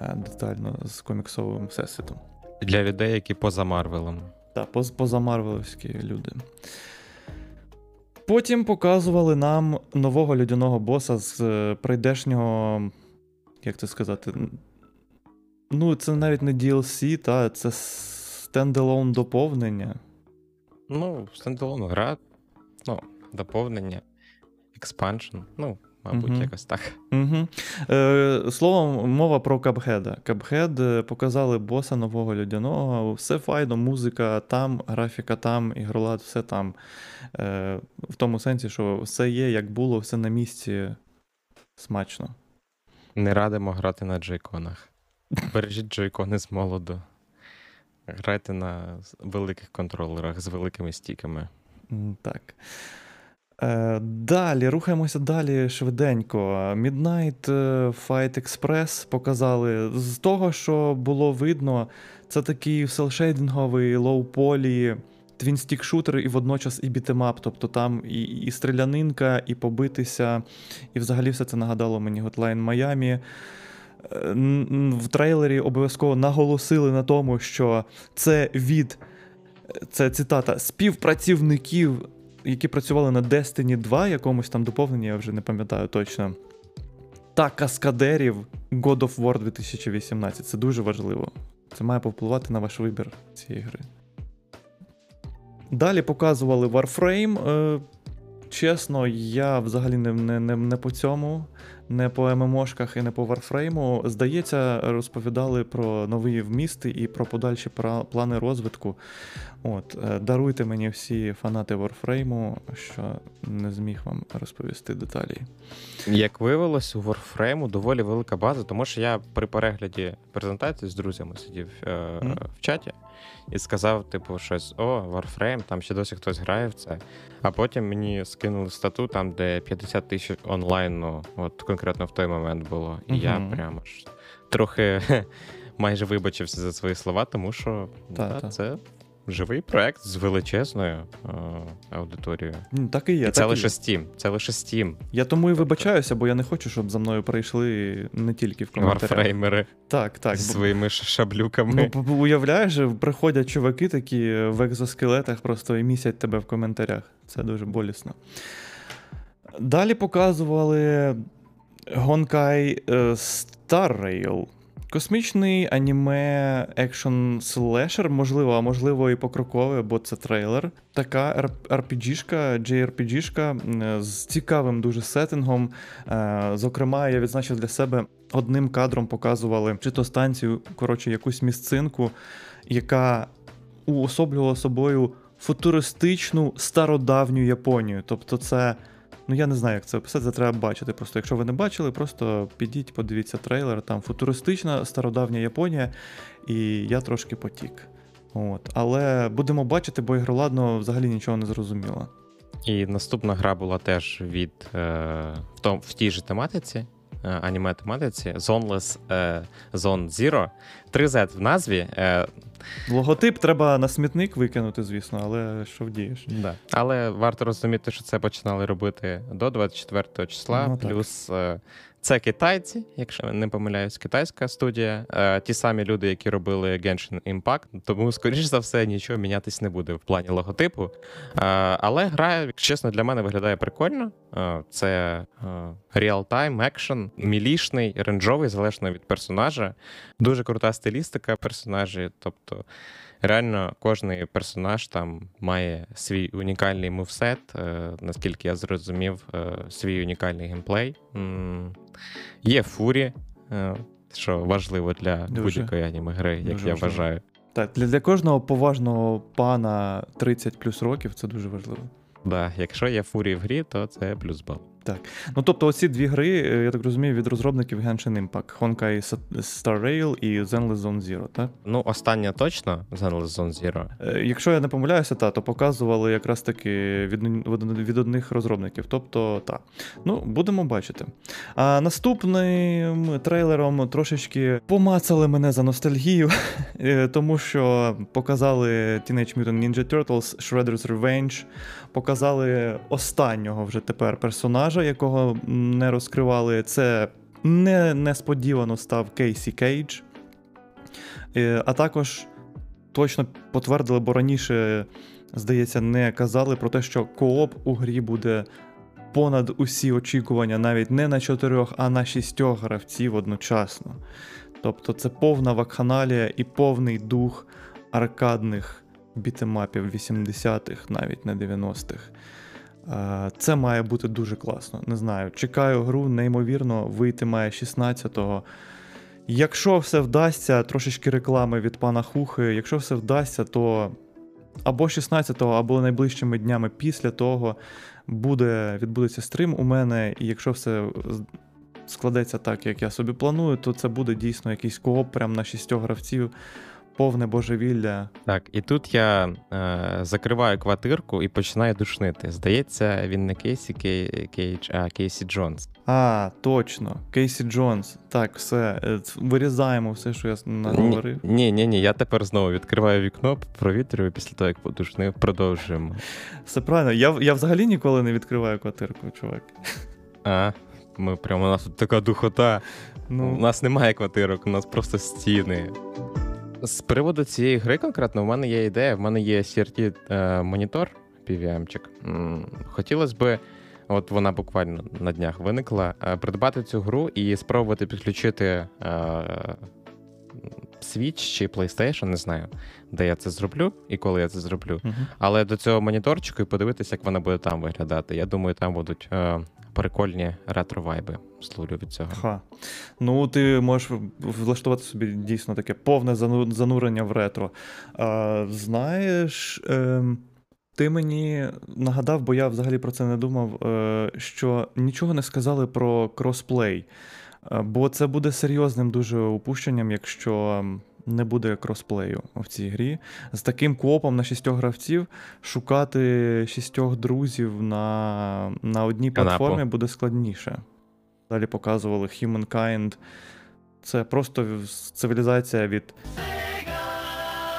е, детально з коміксовим всесвітом. Для людей, які поза Марвелом. Так, поз, позамарвеловські люди. Потім показували нам нового людяного боса з е, прийдешнього. Як це сказати? Ну, це навіть не DLC, та це standalone доповнення. Ну, standalone гра, ну, доповнення, expansion, ну, мабуть, Мгм. якось так. Угу. Е, словом, мова про Cuphead а. Cuphead е, показали боса нового льодяного. Все файно, музика там, графіка там, ігролад, все там. Е, в тому сенсі, що все є, як було, все на місці смачно. Не радимо грати на джойконах. Бережіть джойкони з молоду. Грайте на великих контролерах з великими стіками. Так. Е, Далі, рухаємося далі швиденько. Midnight е, Fight Express показали. З того, що було видно, це такий селшейдинговий low-poly, twin-stick шутер і водночас і beat 'em up. Тобто там і, і стрілянинка, і побитися, і взагалі все це нагадало мені Hotline Miami. Е, В трейлері обов'язково наголосили на тому, що це від. Це цитата співпрацівників, які працювали на Destiny 2, якомусь там доповненні, я вже не пам'ятаю точно. Та каскадерів God of War 2018. Це дуже важливо. Це має повпливати на ваш вибір цієї гри. Далі показували Warframe. Е, чесно, я взагалі не, не, не, не по цьому, не по ММОшках і не по Warframe. Здається, розповідали про нові вмісти і про подальші плани розвитку. От, е, даруйте мені всі фанати Warframe, що не зміг вам розповісти деталі. Як виявилось, у Warframe доволі велика база, тому що я при перегляді презентації з друзями сидів е, Мгм. в чаті і сказав, типу, щось: о, Warframe, там ще досі хтось грає в це. А потім мені скинули стату, там, де 50 тисяч онлайну, от конкретно в той момент було. І я прямо ж трохи майже вибачився за свої слова, тому що Та, да, та. це живий проект з величезною е, аудиторією. Так і є. і це так і лише є. Steam. Це лише Steam. Я тому і вибачаюся, бо я не хочу, щоб за мною прийшли не тільки в коментарях. Варфреймери Так, так. зі своїми шаблюками. Ну, уявляєш, приходять чуваки такі в екзоскелетах просто і місять тебе в коментарях. Це дуже болісно. Далі показували Honkai е, Star Rail. Космічний аніме екшн слешер, можливо, а можливо і покрокове, бо це трейлер. Така RPG-шка, JRPG-шка з цікавим дуже сеттингом. Е, Зокрема, я відзначив для себе одним кадром показували чи то станцію, коротше, якусь місцинку, яка уособлювала собою футуристичну стародавню Японію. Тобто, це. Ну, я не знаю, як це описати, це треба бачити. Просто якщо ви не бачили, просто підіть, подивіться трейлер. Там футуристична стародавня Японія, і я трошки потік. От. Але будемо бачити, бо ігроладно взагалі нічого не зрозуміло. І наступна гра була теж від е, в, том, в тій же тематиці, аніме тематиці Zoneless е, Zone Zero. 3Z в назві. Е, Логотип треба на смітник викинути, звісно, але що вдієш? да. Але варто розуміти, що це починали робити до 24 числа. Ну, плюс е, це китайці, якщо не помиляюсь, китайська студія. Е, ті самі люди, які робили Genshin Impact. Тому, скоріш за все, нічого мінятись не буде в плані логотипу. Е, але гра, чесно, для мене виглядає прикольно. Е, Це реал-тайм, екшен, мілішний, ренджовий, залежно від персонажа. Дуже крута стилістика персонажів. Тобто, реально, кожний персонаж там має свій унікальний мувсет. е, Наскільки я зрозумів, е, свій унікальний геймплей. Є фурі. е, Що важливо для Дуже. будь-якої аніме гри, як Дуже я важливо. вважаю. Так, для, для кожного поважного пана 30 плюс років це дуже важливо. Да, якщо є фурі в грі, то це плюс бал. Ну, тобто, оці дві гри, е, я так розумію, від розробників Genshin Impact: Honkai Star Rail і Zenless Zone Zero, так? Ну, остання точно Zenless Zone Zero. Е, Якщо я не помиляюся, та, то показували якраз таки від, від одних розробників. Тобто, так. Ну, будемо бачити. А наступним трейлером трошечки помацали мене за ностальгію, е, тому що показали Teenage Mutant Ninja Turtles Shredder's Revenge, показали останнього вже тепер персонажа, якого не розкривали. Це не несподівано став Кейсі Кейдж. Е, А також точно потвердили, бо раніше, здається, не казали про те, що кооп у грі буде понад усі очікування, навіть не на чотирьох, а на шістьох гравців одночасно. Тобто це повна вакханалія і повний дух аркадних бітемапів 80-х, навіть не 90-х. Е, Це має бути дуже класно. Не знаю. Чекаю гру, неймовірно, вийти має 16-го. Якщо все вдасться, трошечки реклами від пана Хухи, якщо все вдасться, то або 16-го, або найближчими днями після того буде, відбудеться стрім у мене, і якщо все складеться так, як я собі планую, то це буде дійсно якийсь кооп прям на шістьох гравців. Повне божевілля. Так, і тут я е, закриваю квартирку і починаю душнити. Здається, він не Кейсі Кей, Кейдж, а Кейсі Джонс. А, точно, Кейсі Джонс. Так, все. е, Вирізаємо все, що я наговорив. Ні, ні, ні, я тепер знову відкриваю вікно, провітрюю після того, як подушнив, продовжуємо. Все правильно. Я, я взагалі ніколи не відкриваю квартирку, чувак. А, ми прямо у нас тут така духота. У Ну, нас немає квартирок, у нас просто стіни. З приводу цієї гри конкретно, в мене є ідея, в мене є CRT е, PVM-чик. Хотілося би, от вона буквально на днях виникла, е, придбати цю гру і спробувати підключити е, Switch чи PlayStation, не знаю, де я це зроблю і коли я це зроблю. Мгм. Але до цього моніторчику і подивитися, як вона буде там виглядати. Я думаю, там будуть е, прикольні ретро-вайби. Служу від цього. Ха. Ну, ти можеш влаштувати собі дійсно таке повне занурення в ретро. А, знаєш, ем, ти мені нагадав, бо я взагалі про це не думав, е, що нічого не сказали про кросплей. Е, Бо це буде серйозним дуже упущенням, якщо не буде кросплею в цій грі. З таким копом на шістьох гравців шукати шістьох друзів на, на одній платформі буде складніше. Далі показували Humankind. Це просто цивілізація від.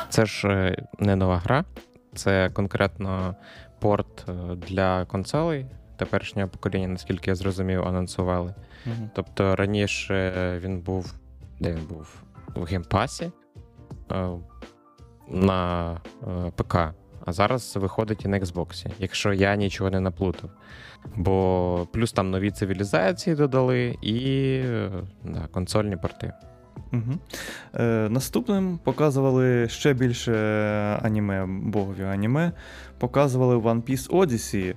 Це ж е, не нова гра, це конкретно порт е, для консолей теперішнього покоління, наскільки я зрозумів, анонсували. Тобто раніше він був. Де він був? В геймпасі е, на е, ПК, а зараз виходить і на Xbox, якщо я нічого не наплутав. Бо плюс там нові цивілізації додали і е, да, консольні порти. Угу. Е, наступним показували ще більше аніме, богові аніме. Показували One Piece Odyssey.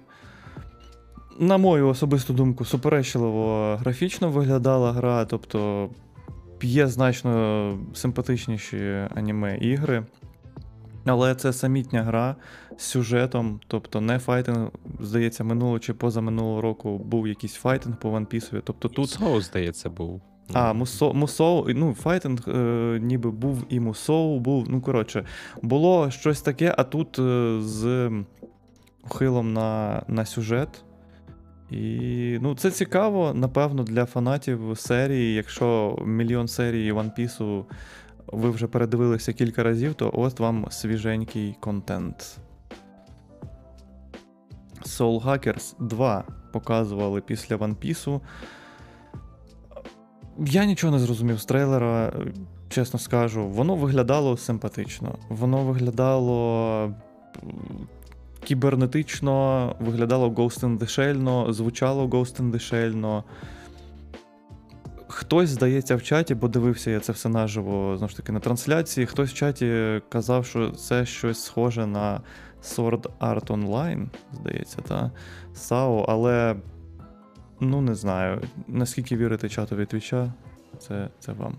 На мою особисту думку, суперечливо графічно виглядала гра, тобто є значно симпатичніші аніме ігри. Але це самітня гра з сюжетом, тобто не файтинг, здається, минулого чи позаминулого року був якийсь файтинг по One Piece. Тобто тут Соус, здається, був. а, Мусо, Мусоу, ну, файтинг е, ніби був і Мусоу, був. Ну, коротше, було щось таке, а тут е, з ухилом на, на сюжет. І ну, це цікаво, напевно, для фанатів серії. Якщо мільйон серій One Piece ви вже передивилися кілька разів, то ось вам свіженький контент. Soul Hackers 2 показували після One Piece. Я нічого не зрозумів з трейлера, чесно скажу. Воно виглядало симпатично. Воно виглядало кібернетично, виглядало Ghost in the Shell, звучало Ghost in the Shell. Хтось, здається, в чаті, бо дивився я це все наживо знову ж таки на трансляції. Хтось в чаті казав, що це щось схоже на Sword Art Online, здається, та САО, але ну не знаю. Наскільки вірити чатові Твіча, це, це вам,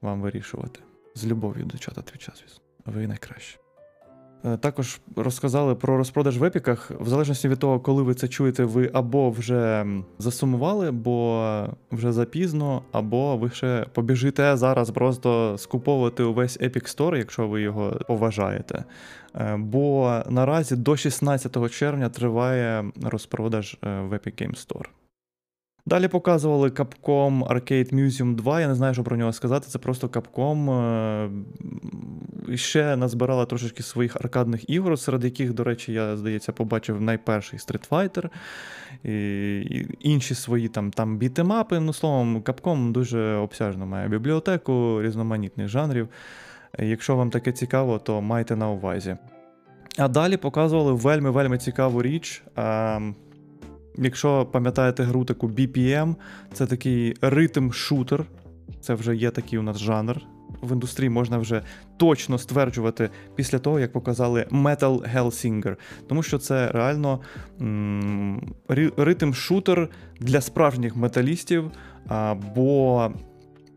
вам вирішувати. З любов'ю до чата Твіча, звісно. Ви найкраще. Е, Також розказали про розпродаж в епіках. В залежності від того, коли ви це чуєте, ви або вже засумували, бо вже запізно, або ви ще побіжите зараз просто скуповувати увесь Epic Store, якщо ви його поважаєте. Е, Бо наразі до 16 червня триває розпродаж е, в Epic Game Store. Далі показували Capcom Arcade Museum 2. Я не знаю, що про нього сказати. Це просто Capcom е, ще назбирала трошечки своїх аркадних ігор, серед яких, до речі, я, здається, побачив найперший Street Fighter і, інші свої там, там бітемапи. Ну, словом, Capcom дуже обсяжно має бібліотеку різноманітних жанрів. Якщо вам таке цікаво, то майте на увазі. А далі показували вельми-вельми цікаву річ. Якщо пам'ятаєте гру таку BPM, це такий ритм-шутер. Це вже є такий у нас жанр. В індустрії можна вже точно стверджувати після того, як показали Metal Hellsinger. Тому що це реально ритм-шутер для справжніх металістів, а, бо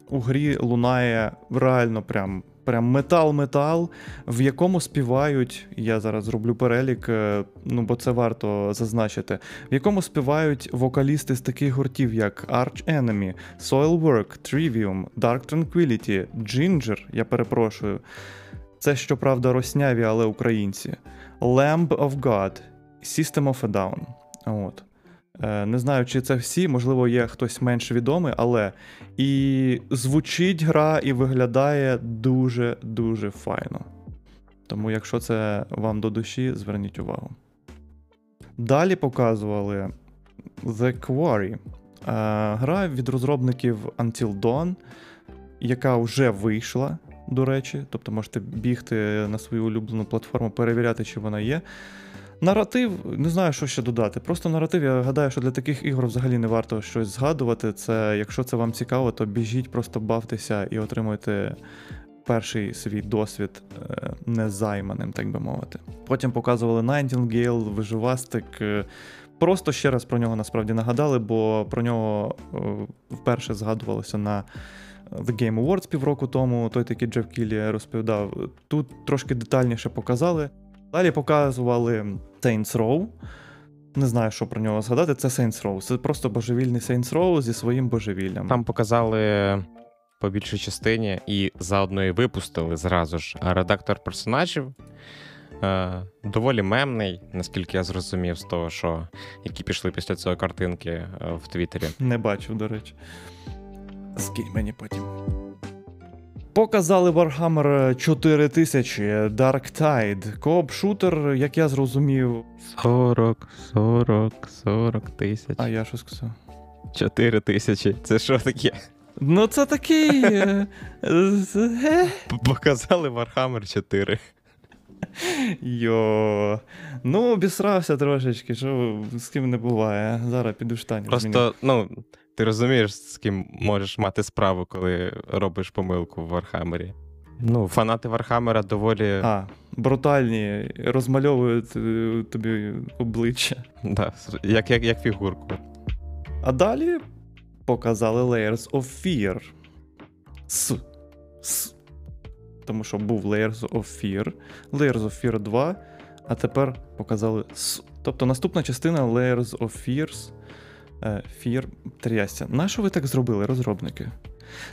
у грі лунає реально прям. Прям метал-метал, в якому співають, я зараз зроблю перелік, е, ну бо це варто зазначити, в якому співають вокалісти з таких гуртів, як Arch Enemy, Soilwork, Trivium, Dark Tranquility, Ginger, я перепрошую, Це, щоправда, росняві, але українці. Lamb of God, System of a Down. От. Е, Не знаю, чи це всі, можливо, є хтось менш відомий, але і звучить гра і виглядає дуже-дуже файно. Тому, якщо це вам до душі, зверніть увагу. Далі показували The Quarry. Е, Гра від розробників Until Dawn, яка вже вийшла, до речі. Тобто можете бігти на свою улюблену платформу, перевіряти, чи вона є. Наратив, не знаю, що ще додати. Просто наратив, я гадаю, що для таких ігор взагалі не варто щось згадувати. Це, якщо це вам цікаво, то біжіть, просто бавтеся і отримуйте перший свій досвід е, незайманим, так би мовити. Потім показували Nightingale, Виживастик. е, Просто ще раз про нього насправді нагадали, бо про нього е, вперше згадувалося на The Game Awards півроку тому. Той такий Джеф Кіллі розповідав. Тут трошки детальніше показали. Далі показували Saints Row. Не знаю, що про нього згадати. Це Saints Row. Це просто божевільний Saints Row зі своїм божевіллям. Там показали по більшій частині і заодно і випустили зразу ж редактор персонажів. Е, доволі мемний, наскільки я зрозумів, з того, що які пішли після цієї картинки е, в Твіттері. Не бачив, до речі. Скинь мені потім. Показали Warhammer 4000 Dark Tide. Кооп шутер, як я зрозумів. 40, 40, 40 тисяч. А я що сказав? 4 тисячі. Це що таке? Ну, це такий. е, е, Показали Warhammer 4. Йо. Ну, обісрався трошечки, що з ким не буває. Зараз піду в штані. Просто, ну, ти розумієш, з ким можеш мати справу, коли робиш помилку в Вархаммері. Ну, фанати Вархаммера доволі. А, брутальні, розмальовують е, тобі обличчя. Да, як, як, як фігурку. А далі показали Layers of Fear. С. С. Тому що був Layers of Fear, Layers of Fear 2, а тепер показали С. Тобто наступна частина Layers of Fears. Е, Fear трясся. Нащо ви так зробили, розробники?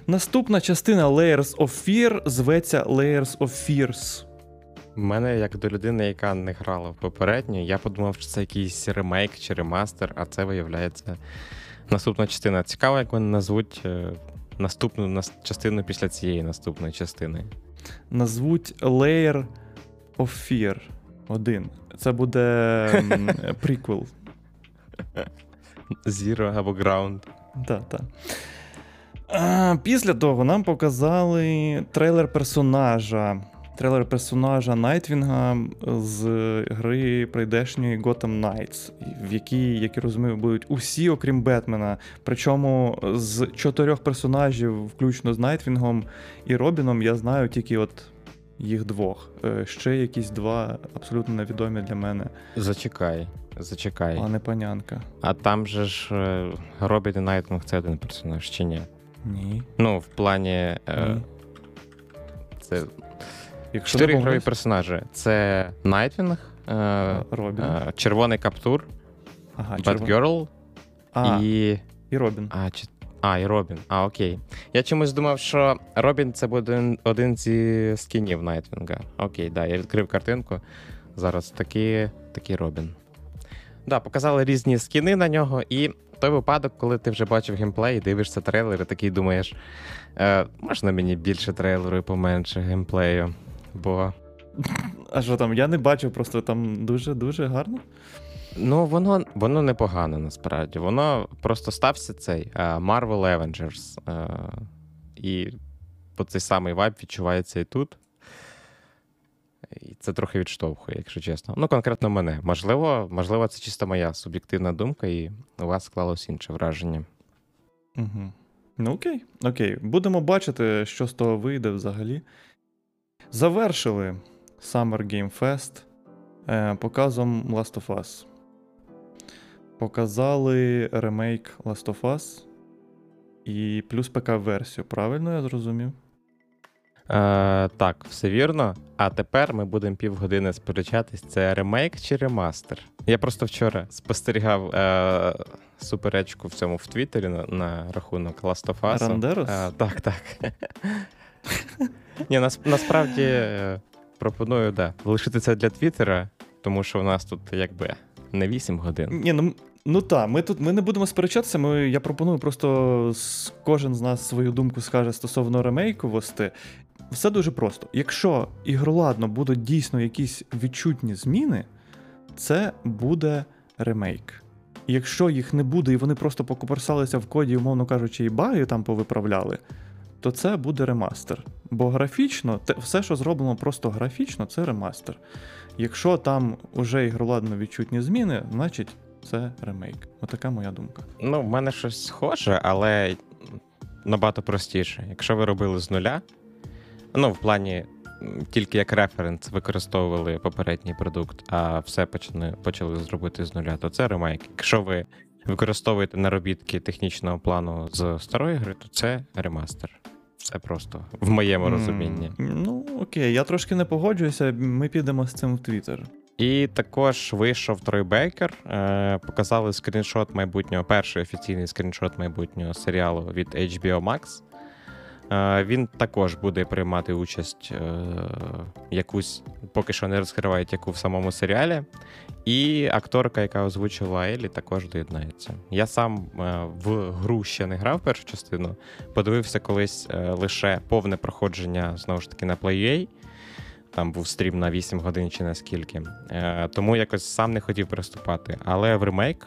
Наступна частина Layers of Fear зветься Layers of Fears. У мене, як до людини, яка не грала в попередню, я подумав, що це якийсь ремейк чи ремастер, а це виявляється наступна частина. Цікаво, як вони назвуть е, наступну частину після цієї наступної частини. Назвуть Layers of Fear 1. Це буде приквел. Zero або Ground. Так, так. Після того нам показали трейлер персонажа. Трейлер персонажа Найтвінга з гри прийдешньої Gotham Knights, в якій, як я розумію, будуть усі, окрім Бетмена. Причому з чотирьох персонажів, включно з Найтвінгом і Робіном, я знаю тільки от їх двох. Е, Ще якісь два абсолютно невідомі для мене, Зачекай, зачекай. а не панянка. А там же ж е, Робін і Найтвінг це один персонаж, чи ні? Ні. Ну, в плані. Е, Ні. це Якщо чотири ігрові персонажі: це Найтвінг, е, Робін. Червоний Каптур, Ага, червон- Бетгерл А, і. і Робін. А, чи... а, і Робін. А, окей. Я чомусь думав, що Робін це буде один, один зі скінів Найтвінга. Окей, да, я відкрив картинку. Зараз такий, такий Робін. Да, показали різні скіни на нього, і той випадок, коли ти вже бачив геймплей, дивишся трейлер, і такий думаєш, е, можна мені більше трейлеру і поменше геймплею. Бо А що там? Я не бачив, просто там дуже-дуже гарно. Ну, воно, воно непогано насправді. Воно просто стався цей е, Marvel Avengers. е, І по цей самий вайб відчувається і тут. І це трохи відштовхує, якщо чесно. Ну, конкретно мене. Можливо, можливо, це чисто моя суб'єктивна думка, і у вас склалось інше враження. Угу. Ну окей, окей. Будемо бачити, що з того вийде взагалі. Завершили Summer Game Fest е, показом Last of Us. Показали ремейк Last of Us і плюс ПК-версію. Правильно я зрозумів? Е, так, все вірно. А тепер ми будемо півгодини сперечатись, це ремейк чи ремастер. Я просто вчора спостерігав е, суперечку в цьому в Твіттері на, на рахунок Last of Us. Рандерос? Е, так, так. Ні, нас, насправді е, пропоную, да, лишити це для Твіттера, тому що у нас тут якби не 8 годин. Ні, ну ну так, ми тут ми не будемо сперечатися. Ми, я пропоную просто кожен з нас свою думку скаже стосовно ремейковості. Все дуже просто. Якщо ігроладно будуть дійсно якісь відчутні зміни, це буде ремейк. Якщо їх не буде, і вони просто покуперсалися в коді, умовно кажучи, і баги там повиправляли, то це буде ремастер. Бо графічно, те, все, що зроблено просто графічно, це ремастер. Якщо там уже ігроладно відчутні зміни, значить це ремейк. Отака моя думка. Ну, в мене щось схоже, але набагато простіше. Якщо ви робили з нуля, ну, в плані тільки як референс використовували попередній продукт, а все почали, почали зробити з нуля, то це ремейк. Якщо ви використовуєте наробітки технічного плану з старої гри, то це ремастер. Все просто в моєму розумінні. Ну, окей, я трошки не погоджуюся, ми підемо з цим в Твіттер. І також вийшов Трой Бейкер. Е, показали скріншот майбутнього, перший офіційний скріншот майбутнього серіалу від HBO Max. Е, він також буде приймати участь е, якусь, поки що не розкривають яку в самому серіалі. І акторка, яка озвучила Елі, також доєднається. Я сам е, в гру ще не грав першу частину. Подивився колись лише повне проходження знову ж таки на PlayUA. Там був стрім на 8 годин чи наскільки. Тому якось сам не хотів приступати. Але в ремейк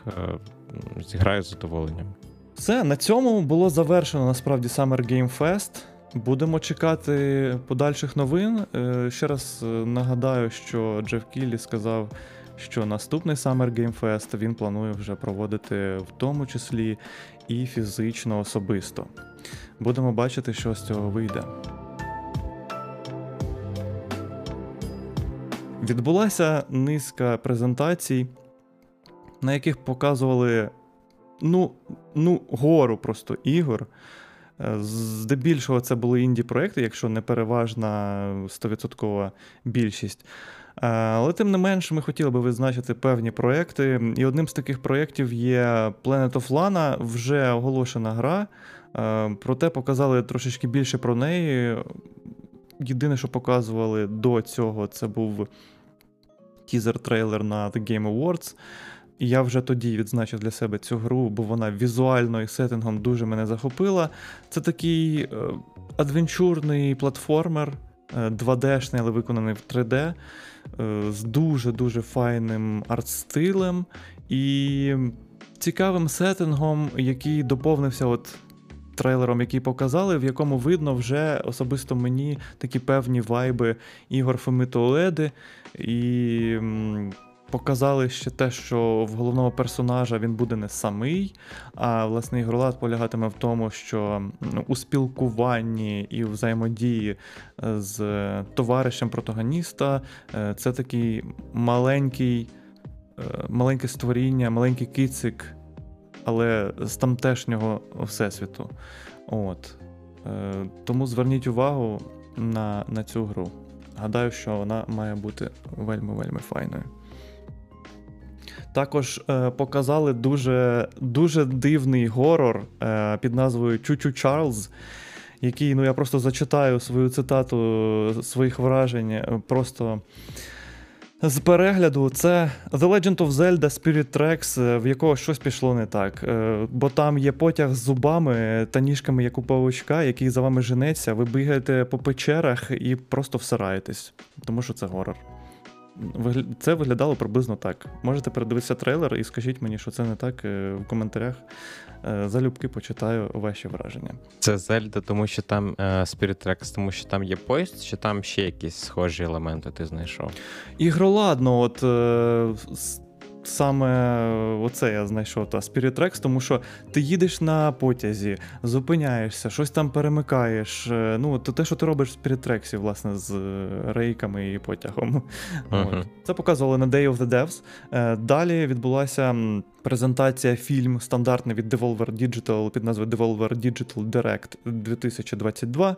зіграю з задоволенням. Все, на цьому було завершено насправді Summer Game Fest. Будемо чекати подальших новин. Е, Ще раз е, нагадаю, що Джеф Кіллі сказав, що наступний Summer Game Fest він планує вже проводити в тому числі і фізично особисто. Будемо бачити, що з цього вийде. Відбулася низка презентацій, на яких показували ну, ну, гору просто ігор. Е, Здебільшого це були інді-проекти, якщо не переважна 100% більшість. Е, Але тим не менш, ми хотіли би визначити певні проекти. І одним з таких проєктів є Planet of Lana, вже оголошена гра. Е, Проте показали трошечки більше про неї. Єдине, що показували до цього, це був тізер-трейлер на The Game Awards. І я вже тоді відзначив для себе цю гру, бо вона візуально і сеттингом дуже мене захопила. Це такий е, адвенчурний платформер, е, 2D-шний, але виконаний в 3D, е, з дуже-дуже файним арт-стилем і цікавим сеттингом, який доповнився от трейлером, який показали, в якому видно вже особисто мені такі певні вайби ігор Фомитоледи. І показали ще те, що в головного персонажа він буде не самий, а власне ігролад полягатиме в тому, що м, у спілкуванні і взаємодії е, з товаришем протагоніста е, це такий маленький, е, маленьке створіння, маленький кицик, але з тамтешнього всесвіту. От. Тому зверніть увагу на, на цю гру. Гадаю, що вона має бути вельми-вельми файною. Також е, показали дуже, дуже дивний горор е, під назвою Чучу Чарльз, який, ну я просто зачитаю свою цитату своїх вражень. е, Просто з перегляду це The Legend of Zelda Spirit Tracks, е, в якого щось пішло не так. Е, Бо там є потяг з зубами та ніжками, як у павучка, який за вами женеться, ви бігаєте по печерах і просто всираєтесь, тому що це горор. Це виглядало приблизно так. Можете передивитися трейлер і скажіть мені, що це не так е, в коментарях. Е, Залюбки почитаю ваші враження. Це Зельда, тому що там е, Spirit Tracks, тому що там є поїзд, чи там ще якісь схожі елементи ти знайшов? Ігроладно, от е, саме оце я знайшов та Spirit тому що ти їдеш на потязі, зупиняєшся, щось там перемикаєш. е, Ну, то те, що ти робиш в Spirit власне, з е, рейками і потягом. Мгм. От. Це показували на Day of the Devs. Е, Далі відбулася презентація фільм стандартний від Devolver Digital під назвою Devolver Digital Direct 2022,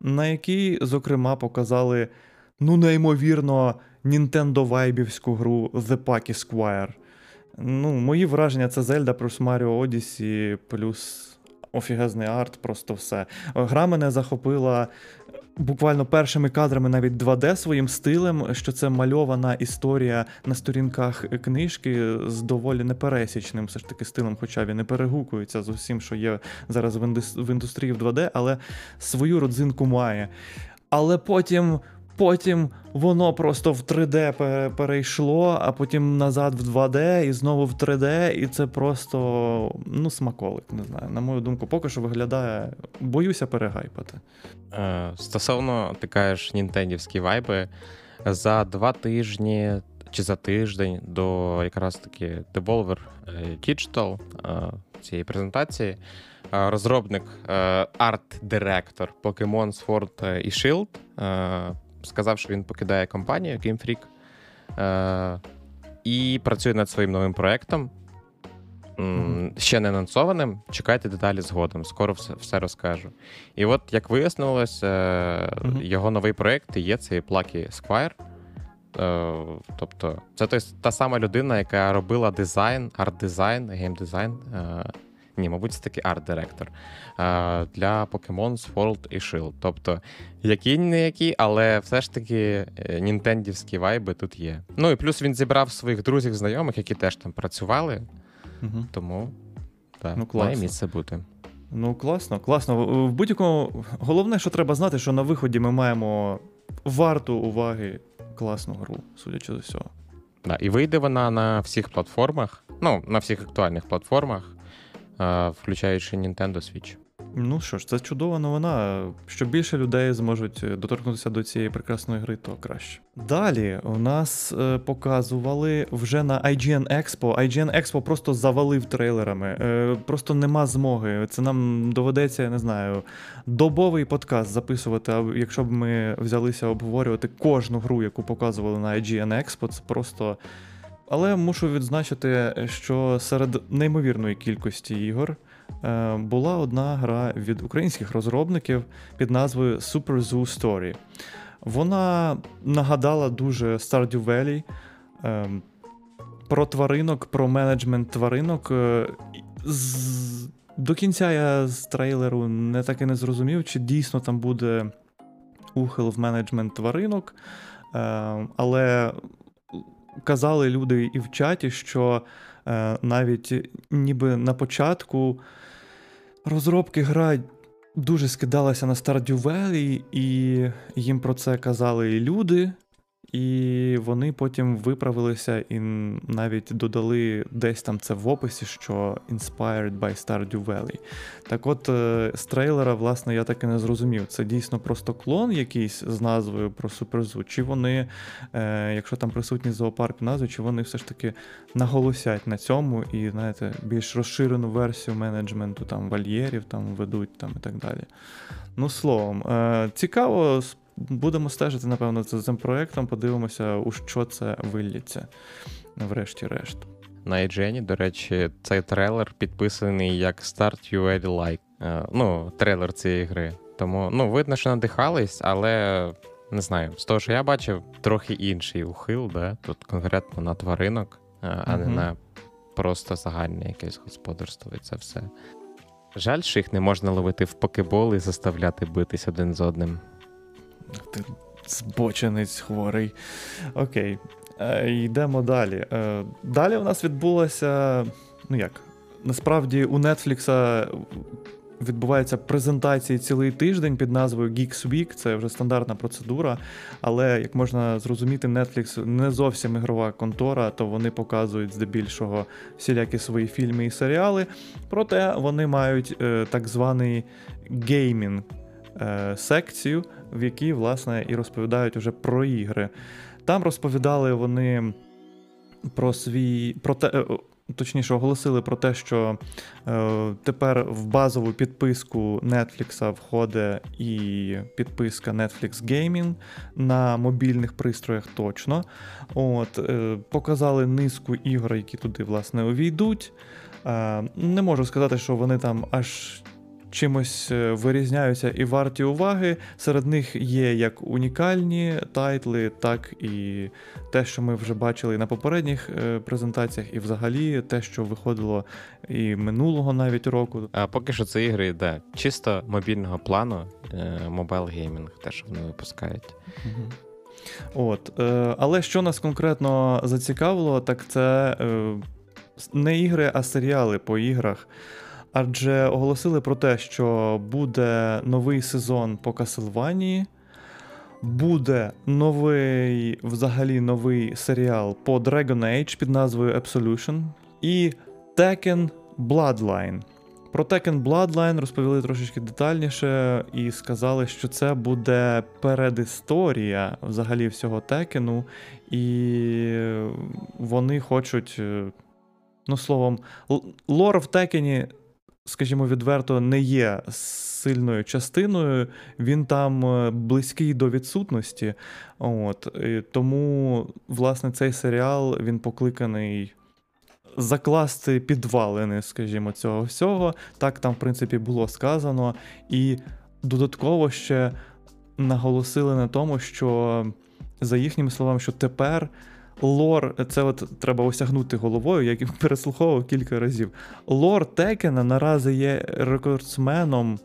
на якій, зокрема, показали ну, неймовірно Nintendo вайбівську гру The Packy Squire. Ну, мої враження це Zelda плюс Mario Odyssey, плюс офігезний арт, просто все. Гра мене захопила буквально першими кадрами навіть 2D своїм стилем, що це мальована історія на сторінках книжки з доволі непересічним все ж таки стилем, хоча він не перегукується з усім, що є зараз в індустрії в 2D, але свою родзинку має. Але потім. Потім воно просто в 3D перейшло, а потім назад в 2D і знову в 3D, і це просто ну, смаколик, не знаю. На мою думку, поки що виглядає. Боюся перегайпати. Е, Стосовно ти кажеш нінтендівські вайби, за два тижні чи за тиждень до якраз таки Devolver е, Digital е, цієї презентації. Розробник арт-директор Pokemon Sword і Shield сказав, що він покидає компанію Game Freak е, і працює над своїм новим проектом. Ще не анонсованим. Чекайте деталі згодом. Скоро все, все розкажу. І от як вияснилось, е, Мгм. його новий проект є цей Plucky Squire. Е, тобто, це той, та сама людина, яка робила дизайн, арт-дизайн, геймдизайн. Ні, мабуть, це таки арт-директор для Pokemon Sword і Shield. Тобто, які не які, але все ж таки е, нінтендівські вайби тут є. Ну і плюс він зібрав своїх друзів, знайомих, які теж там працювали, Угу. тому так, Ну, має місце бути. Ну, класно, класно. В- будь-якому головне, що треба знати, що на виході ми маємо варту уваги класну гру, судячи з усього. Да, і вийде вона на всіх платформах, ну, на всіх актуальних платформах, включаючи Nintendo Switch. Ну що ж, це чудова новина. Що більше людей зможуть е, доторкнутися до цієї прекрасної гри, то краще. Далі у нас е, показували вже на IGN Expo. IGN Expo просто завалив трейлерами. Е, просто нема змоги. Це нам доведеться, я не знаю, добовий подкаст записувати. А якщо б ми взялися обговорювати кожну гру, яку показували на IGN Expo, це просто. Але мушу відзначити, що серед неймовірної кількості ігор е, була одна гра від українських розробників під назвою Super Zoo Story. Вона нагадала дуже Stardew Valley е, про тваринок, про менеджмент тваринок. Е, з... До кінця я з трейлеру не так і не зрозумів, чи дійсно там буде ухил в менеджмент тваринок. Але казали люди і в чаті, що е, навіть ніби на початку розробки гра дуже скидалася на Stardew Valley, і їм про це казали і люди. І вони потім виправилися і навіть додали десь там це в описі, що Inspired by Stardew Valley. Так от, е, з трейлера, власне, я так і не зрозумів. Це дійсно просто клон якийсь з назвою про суперзу, чи вони, е, якщо там присутній зоопарк в чи вони все ж таки наголосять на цьому і, знаєте, більш розширену версію менеджменту там вольєрів там ведуть там і так далі. Ну, словом, е, цікаво. Будемо стежити, напевно, за цим проектом, подивимося, у що це виллється, врешті-решт. На IGN, до речі, цей трейлер підписаний як Start You Ready Like. Е, Ну, трейлер цієї гри. Тому, ну, видно, що надихались, але не знаю, з того, що я бачив, трохи інший ухил, да? тут конкретно на тваринок, е, а не Мгм. на просто загальне якесь господарство і це все. Жаль, що їх не можна ловити в покебол і заставляти битись один з одним. Ти збочинець хворий. Окей. Е, йдемо далі. Е, далі у нас відбулося. Ну як? Насправді у Netflix відбуваються презентації цілий тиждень під назвою Geeks Week. Це вже стандартна процедура. Але як можна зрозуміти, Netflix не зовсім ігрова контора, то вони показують здебільшого всілякі свої фільми і серіали. Проте вони мають е, так званий геймінг секцію, в якій, власне, і розповідають уже про ігри. Там розповідали вони про свій. про те. е, Точніше, оголосили про те, що е, тепер в базову підписку Netflix входить і підписка Netflix Gaming на мобільних пристроях точно. От, е, Показали низку ігор, які туди власне увійдуть. Е, не можу сказати, що вони там аж чимось е, вирізняються і варті уваги. Серед них є як унікальні тайтли, так і те, що ми вже бачили на попередніх е, презентаціях, і взагалі те, що виходило і минулого навіть року. А поки що це ігри, да, чисто мобільного плану, мобайл геймінг, те, що вони випускають. Угу. От, е, Але що нас конкретно зацікавило, так це е, не ігри, а серіали по іграх. Адже оголосили про те, що буде новий сезон по Каселванії, буде новий, взагалі новий серіал по Dragon Age під назвою Absolution. І Tekken Bloodline. Про Tekken Bloodline розповіли трошечки детальніше і сказали, що це буде передісторія взагалі всього Текену, і вони хочуть, е, ну словом, лор в Текені, скажімо відверто, не є сильною частиною, він там е, близький до відсутності. От, Тому, власне, цей серіал він покликаний закласти підвалини, скажімо, цього всього. Так там, в принципі, було сказано. І додатково ще наголосили на тому, що, за їхніми словами, що тепер. Лор, це от треба осягнути головою, і переслуховував кілька разів. Лор Текена наразі є рекордсменом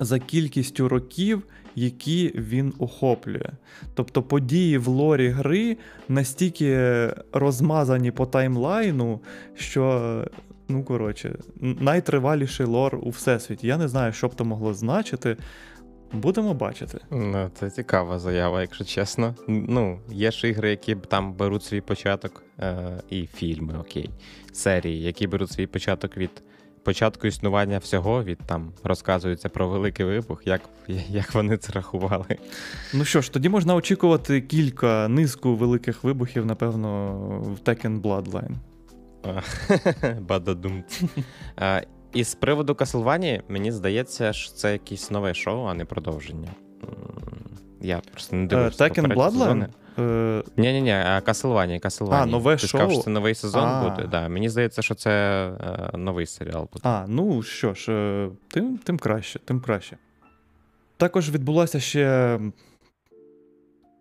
за кількістю років, які він охоплює. Тобто події в лорі гри настільки розмазані по таймлайну, що. Ну, коротше, найтриваліший лор у всесвіті. Я не знаю, що б то могло значити. Будемо бачити. Ну, Це цікава заява, якщо чесно. Ну, є ж ігри, які там беруть свій початок, е- і фільми, окей, серії, які беруть свій початок від початку існування всього від там розказується про великий вибух, як як вони це рахували. Ну що ж, тоді можна очікувати кілька низку великих вибухів, напевно, в Tekken Bloodline. Бададум. І з приводу Каслвані, мені здається, що це якесь нове шоу, а не продовження. Я просто не дивився. Tekken Bloodline? Е... Ні, ні, ні, Castlevania, Castlevania. А, нове Ти шоу? сказав, що це новий сезон А. буде. Да. Мені здається, що це е, новий серіал буде. А, ну що ж, е, тим, тим краще, тим краще. Також відбулася ще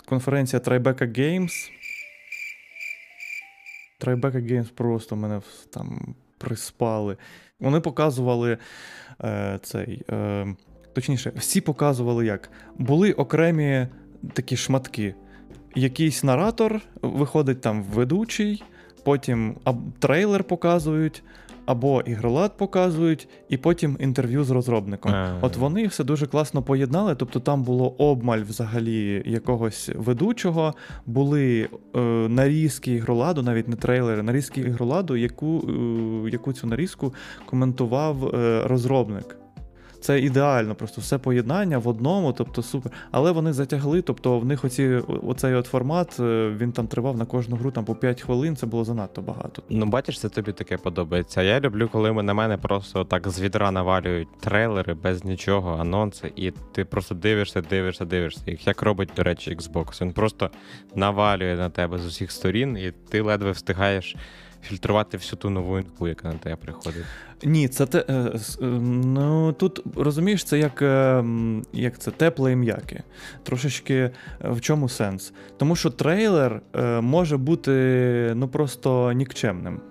конференція Tribeca Games. Tribeca Games просто мене там приспали. Вони показували е, цей. Е, Точніше, всі показували як. Були окремі такі шматки якийсь наратор, виходить там ведучий, потім трейлер показують, або ігролад показують, і потім інтерв'ю з розробником. А-а-а. От вони все дуже класно поєднали. Тобто там було обмаль взагалі якогось ведучого, були е, нарізки ігроладу, навіть не трейлери, нарізки ігроладу, яку, е, яку цю нарізку коментував е, розробник. Це ідеально, просто все поєднання в одному, тобто супер. Але вони затягли, тобто в них оці, оцей от формат, е, він там тривав на кожну гру там по 5 хвилин, це було занадто багато. Ну, бачиш, це тобі таке подобається. Я люблю, коли на мене просто так з відра навалюють трейлери без нічого, анонси, і ти просто дивишся, дивишся, дивишся. Їх як робить, до речі, Xbox. Він просто навалює на тебе з усіх сторін, і ти ледве встигаєш фільтрувати всю ту нову інфу, яка на тебе приходить. Ні, це те. Е, е, ну тут розумієш, це як е, як це тепле і м'яке. Трошечки в чому сенс? Тому що трейлер може бути ну просто нікчемним.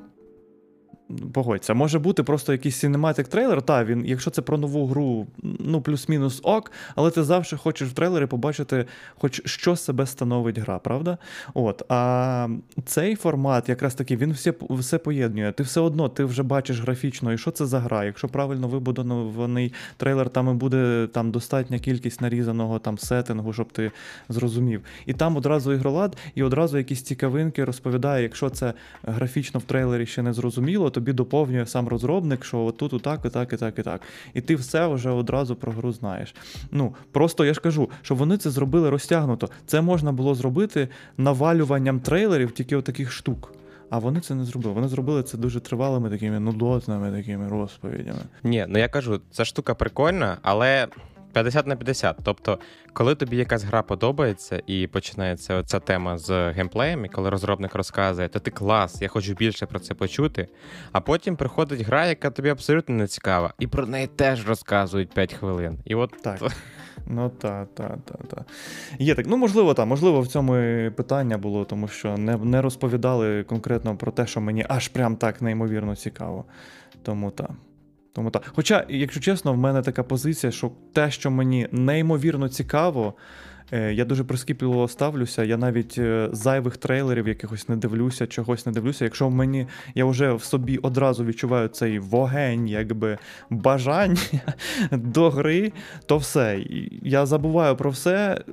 Погодься, може бути просто якийсь cinematic трейлер. Та, він, якщо це про нову гру, ну плюс-мінус ок, але ти завжди хочеш в трейлері побачити, хоч що себе становить гра, правда? От, А цей формат, якраз таки, він все все поєднує. Ти все одно ти вже бачиш графічно, і що це за гра. Якщо правильно вибудований трейлер, там і буде там достатня кількість нарізаного там сеттингу, щоб ти зрозумів. І там одразу ігролад, і одразу якісь цікавинки розповідає, якщо це графічно в трейлері ще не зрозуміло, то тобі доповнює сам розробник, що отут, отак, і так, і так, і так. І ти все вже одразу про гру знаєш. Ну, просто я ж кажу, що вони це зробили розтягнуто. Це можна було зробити навалюванням трейлерів тільки отаких штук. А вони це не зробили. Вони зробили це дуже тривалими такими нудотними такими розповідями. Ні, ну я кажу, ця штука прикольна, але 50 на 50. Тобто, коли тобі якась гра подобається і починається ця тема з геймплеєм, і коли розробник розказує, то ти клас, я хочу більше про це почути. А потім приходить гра, яка тобі абсолютно не цікава, і про неї теж розказують 5 хвилин. І от Так. Ну та, та, та, та. Є так. Ну, можливо, так, можливо, в цьому і питання було, тому що не, не розповідали конкретно про те, що мені аж прям так неймовірно цікаво. Тому так. Тому так. Хоча, якщо чесно, в мене така позиція, що те, що мені неймовірно цікаво, е, я дуже прискіпливо ставлюся. Я навіть е, зайвих трейлерів якихось не дивлюся, чогось не дивлюся. Якщо в мені я вже в собі одразу відчуваю цей вогень, якби бажання до гри, то все. Я забуваю про все.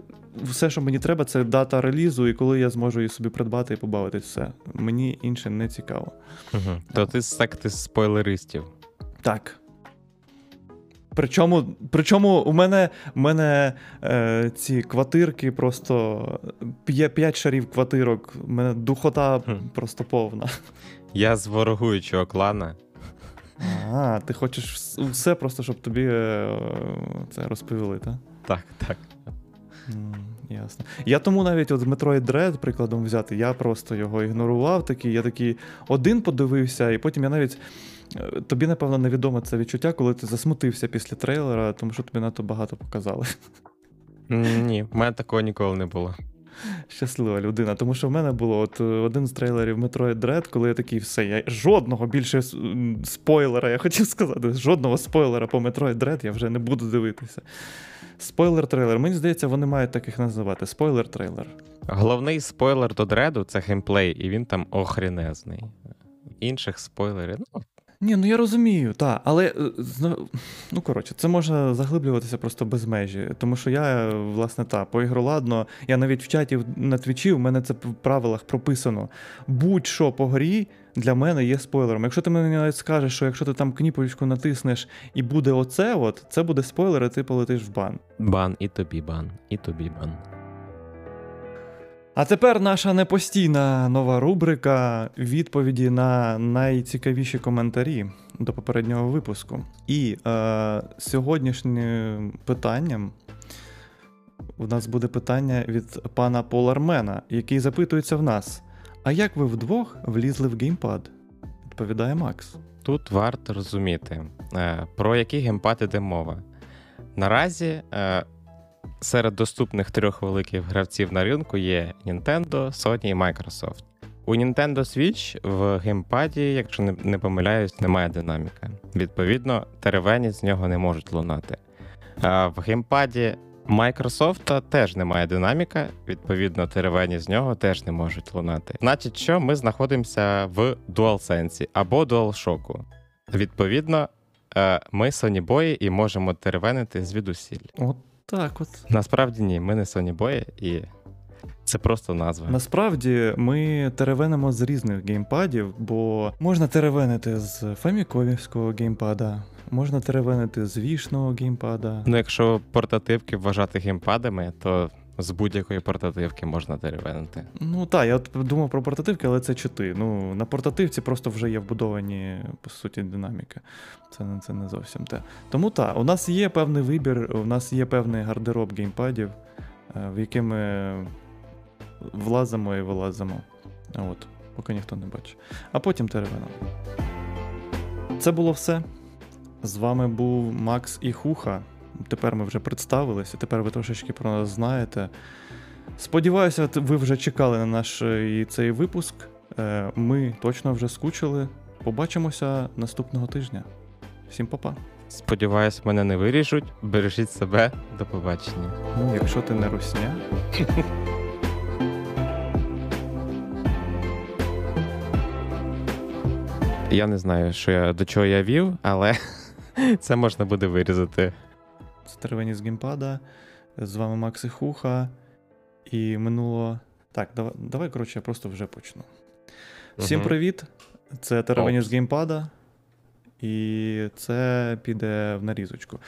Все, що мені треба, це дата релізу, і коли я зможу її собі придбати і побавитись, все. Мені інше не цікаво. Угу. То ти з секти спойлеристів. Так. Причому причому у мене у мене е, ці квартирки просто п'є п'ять шарів квартирок, у мене духота Хм. просто повна. Я з ворогуючого клана. А, ти хочеш все просто, щоб тобі е, це розповіли, так? Так, так. М, Ясно. Я тому навіть от Metroid Dread, прикладом взяти, я просто його ігнорував. Такий, я такий один подивився, і потім я навіть. Е, Тобі, напевно, невідоме це відчуття, коли ти засмутився після трейлера, тому що тобі надто багато показали. Ні, в мене такого ніколи не було. Щаслива людина. Тому що в мене було от е, один з трейлерів Metroid Dread, коли я такий все, я жодного більше спойлера, я хотів сказати, жодного спойлера по Metroid Dread я вже не буду дивитися. Спойлер-трейлер. Мені здається, вони мають таких називати. Спойлер-трейлер. Головний спойлер до дреду це геймплей, і він там охренезний. Інших спойлерів. Ну, Ні, ну я розумію, так, але е, ну коротше, це може заглиблюватися просто без межі. Тому що я, власне, та, по ігроладно, я навіть в чаті на твічі, в мене це в правилах прописано. Будь-що по грі для мене є спойлером. Якщо ти мені навіть скажеш, що якщо ти там кніпочку натиснеш і буде оце, от, це буде спойлер, і ти полетиш в бан. бан, і тобі бан, і тобі бан. А тепер наша непостійна нова рубрика відповіді на найцікавіші коментарі до попереднього випуску. І е, сьогоднішнім питанням у нас буде питання від пана Полармена, який запитується в нас: А як ви вдвох влізли в геймпад? Відповідає Макс. Тут варто розуміти, е, про який геймпад іде мова. Наразі е, серед доступних трьох великих гравців на ринку є Nintendo, Sony і Microsoft. У Nintendo Switch в геймпаді, якщо не, помиляюсь, немає динаміка. Відповідно, теревені з нього не можуть лунати. А в геймпаді Microsoft теж немає динаміка, відповідно, теревені з нього теж не можуть лунати. Значить, що ми знаходимося в DualSense або DualShock. Відповідно, е, ми сонібої і можемо теревенити звідусіль. От так от. Насправді ні, ми не сонібої, і це просто назва. Насправді ми теревенимо з різних геймпадів, бо можна теревенити з фамікомівського геймпада, можна теревенити з вішного геймпада. Ну, якщо портативки вважати геймпадами, то з будь-якої портативки можна теревенити. Ну так, я от думав про портативки, але це чити. Ну, на портативці просто вже є вбудовані, по суті, динаміки. Це, це не зовсім те. Тому так, у нас є певний вибір, у нас є певний гардероб геймпадів, е, в який ми влазимо і вилазимо. От, поки ніхто не бачить. А потім теревеном. Це було все. З вами був Макс і Хуха. Тепер ми вже представилися, тепер ви трошечки про нас знаєте. Сподіваюся, ви вже чекали на наш е, цей випуск. Е, Ми точно вже скучили. Побачимося наступного тижня. Всім па-па. Сподіваюсь, мене не виріжуть. Бережіть себе, до побачення. Ну, якщо ти не русня. Я не знаю, що я до чого я вів, але це можна буде вирізати. Стервені з геймпада. З вами Макс і Хуха. І минуло. Так, давай, давай коротше, я просто вже почну. Всім привіт! Це Теревені з геймпада. І це піде в нарізочку.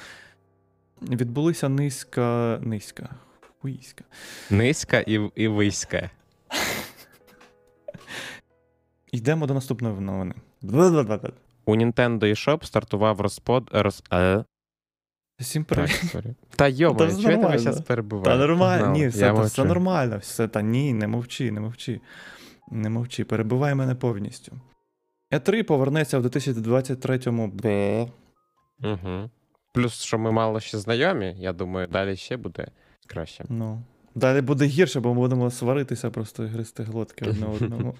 Відбулися низька. низька. Хуїська. Низька і, і виська. Йдемо до наступної новини. У Nintendo eShop стартував розпод... роз... Всім привіт. Та йома, чого я тебе зараз перебуваю? Та нормально, ні, все, та, все нормально, все, та ні, не мовчи, не мовчи. Не мовчи, перебивай мене повністю. Е3 повернеться в 2023-му. Бе. Угу. Плюс, що ми мало ще знайомі, я думаю, далі ще буде краще. Ну. Далі буде гірше, бо ми будемо сваритися просто і гристи глотки одне одному.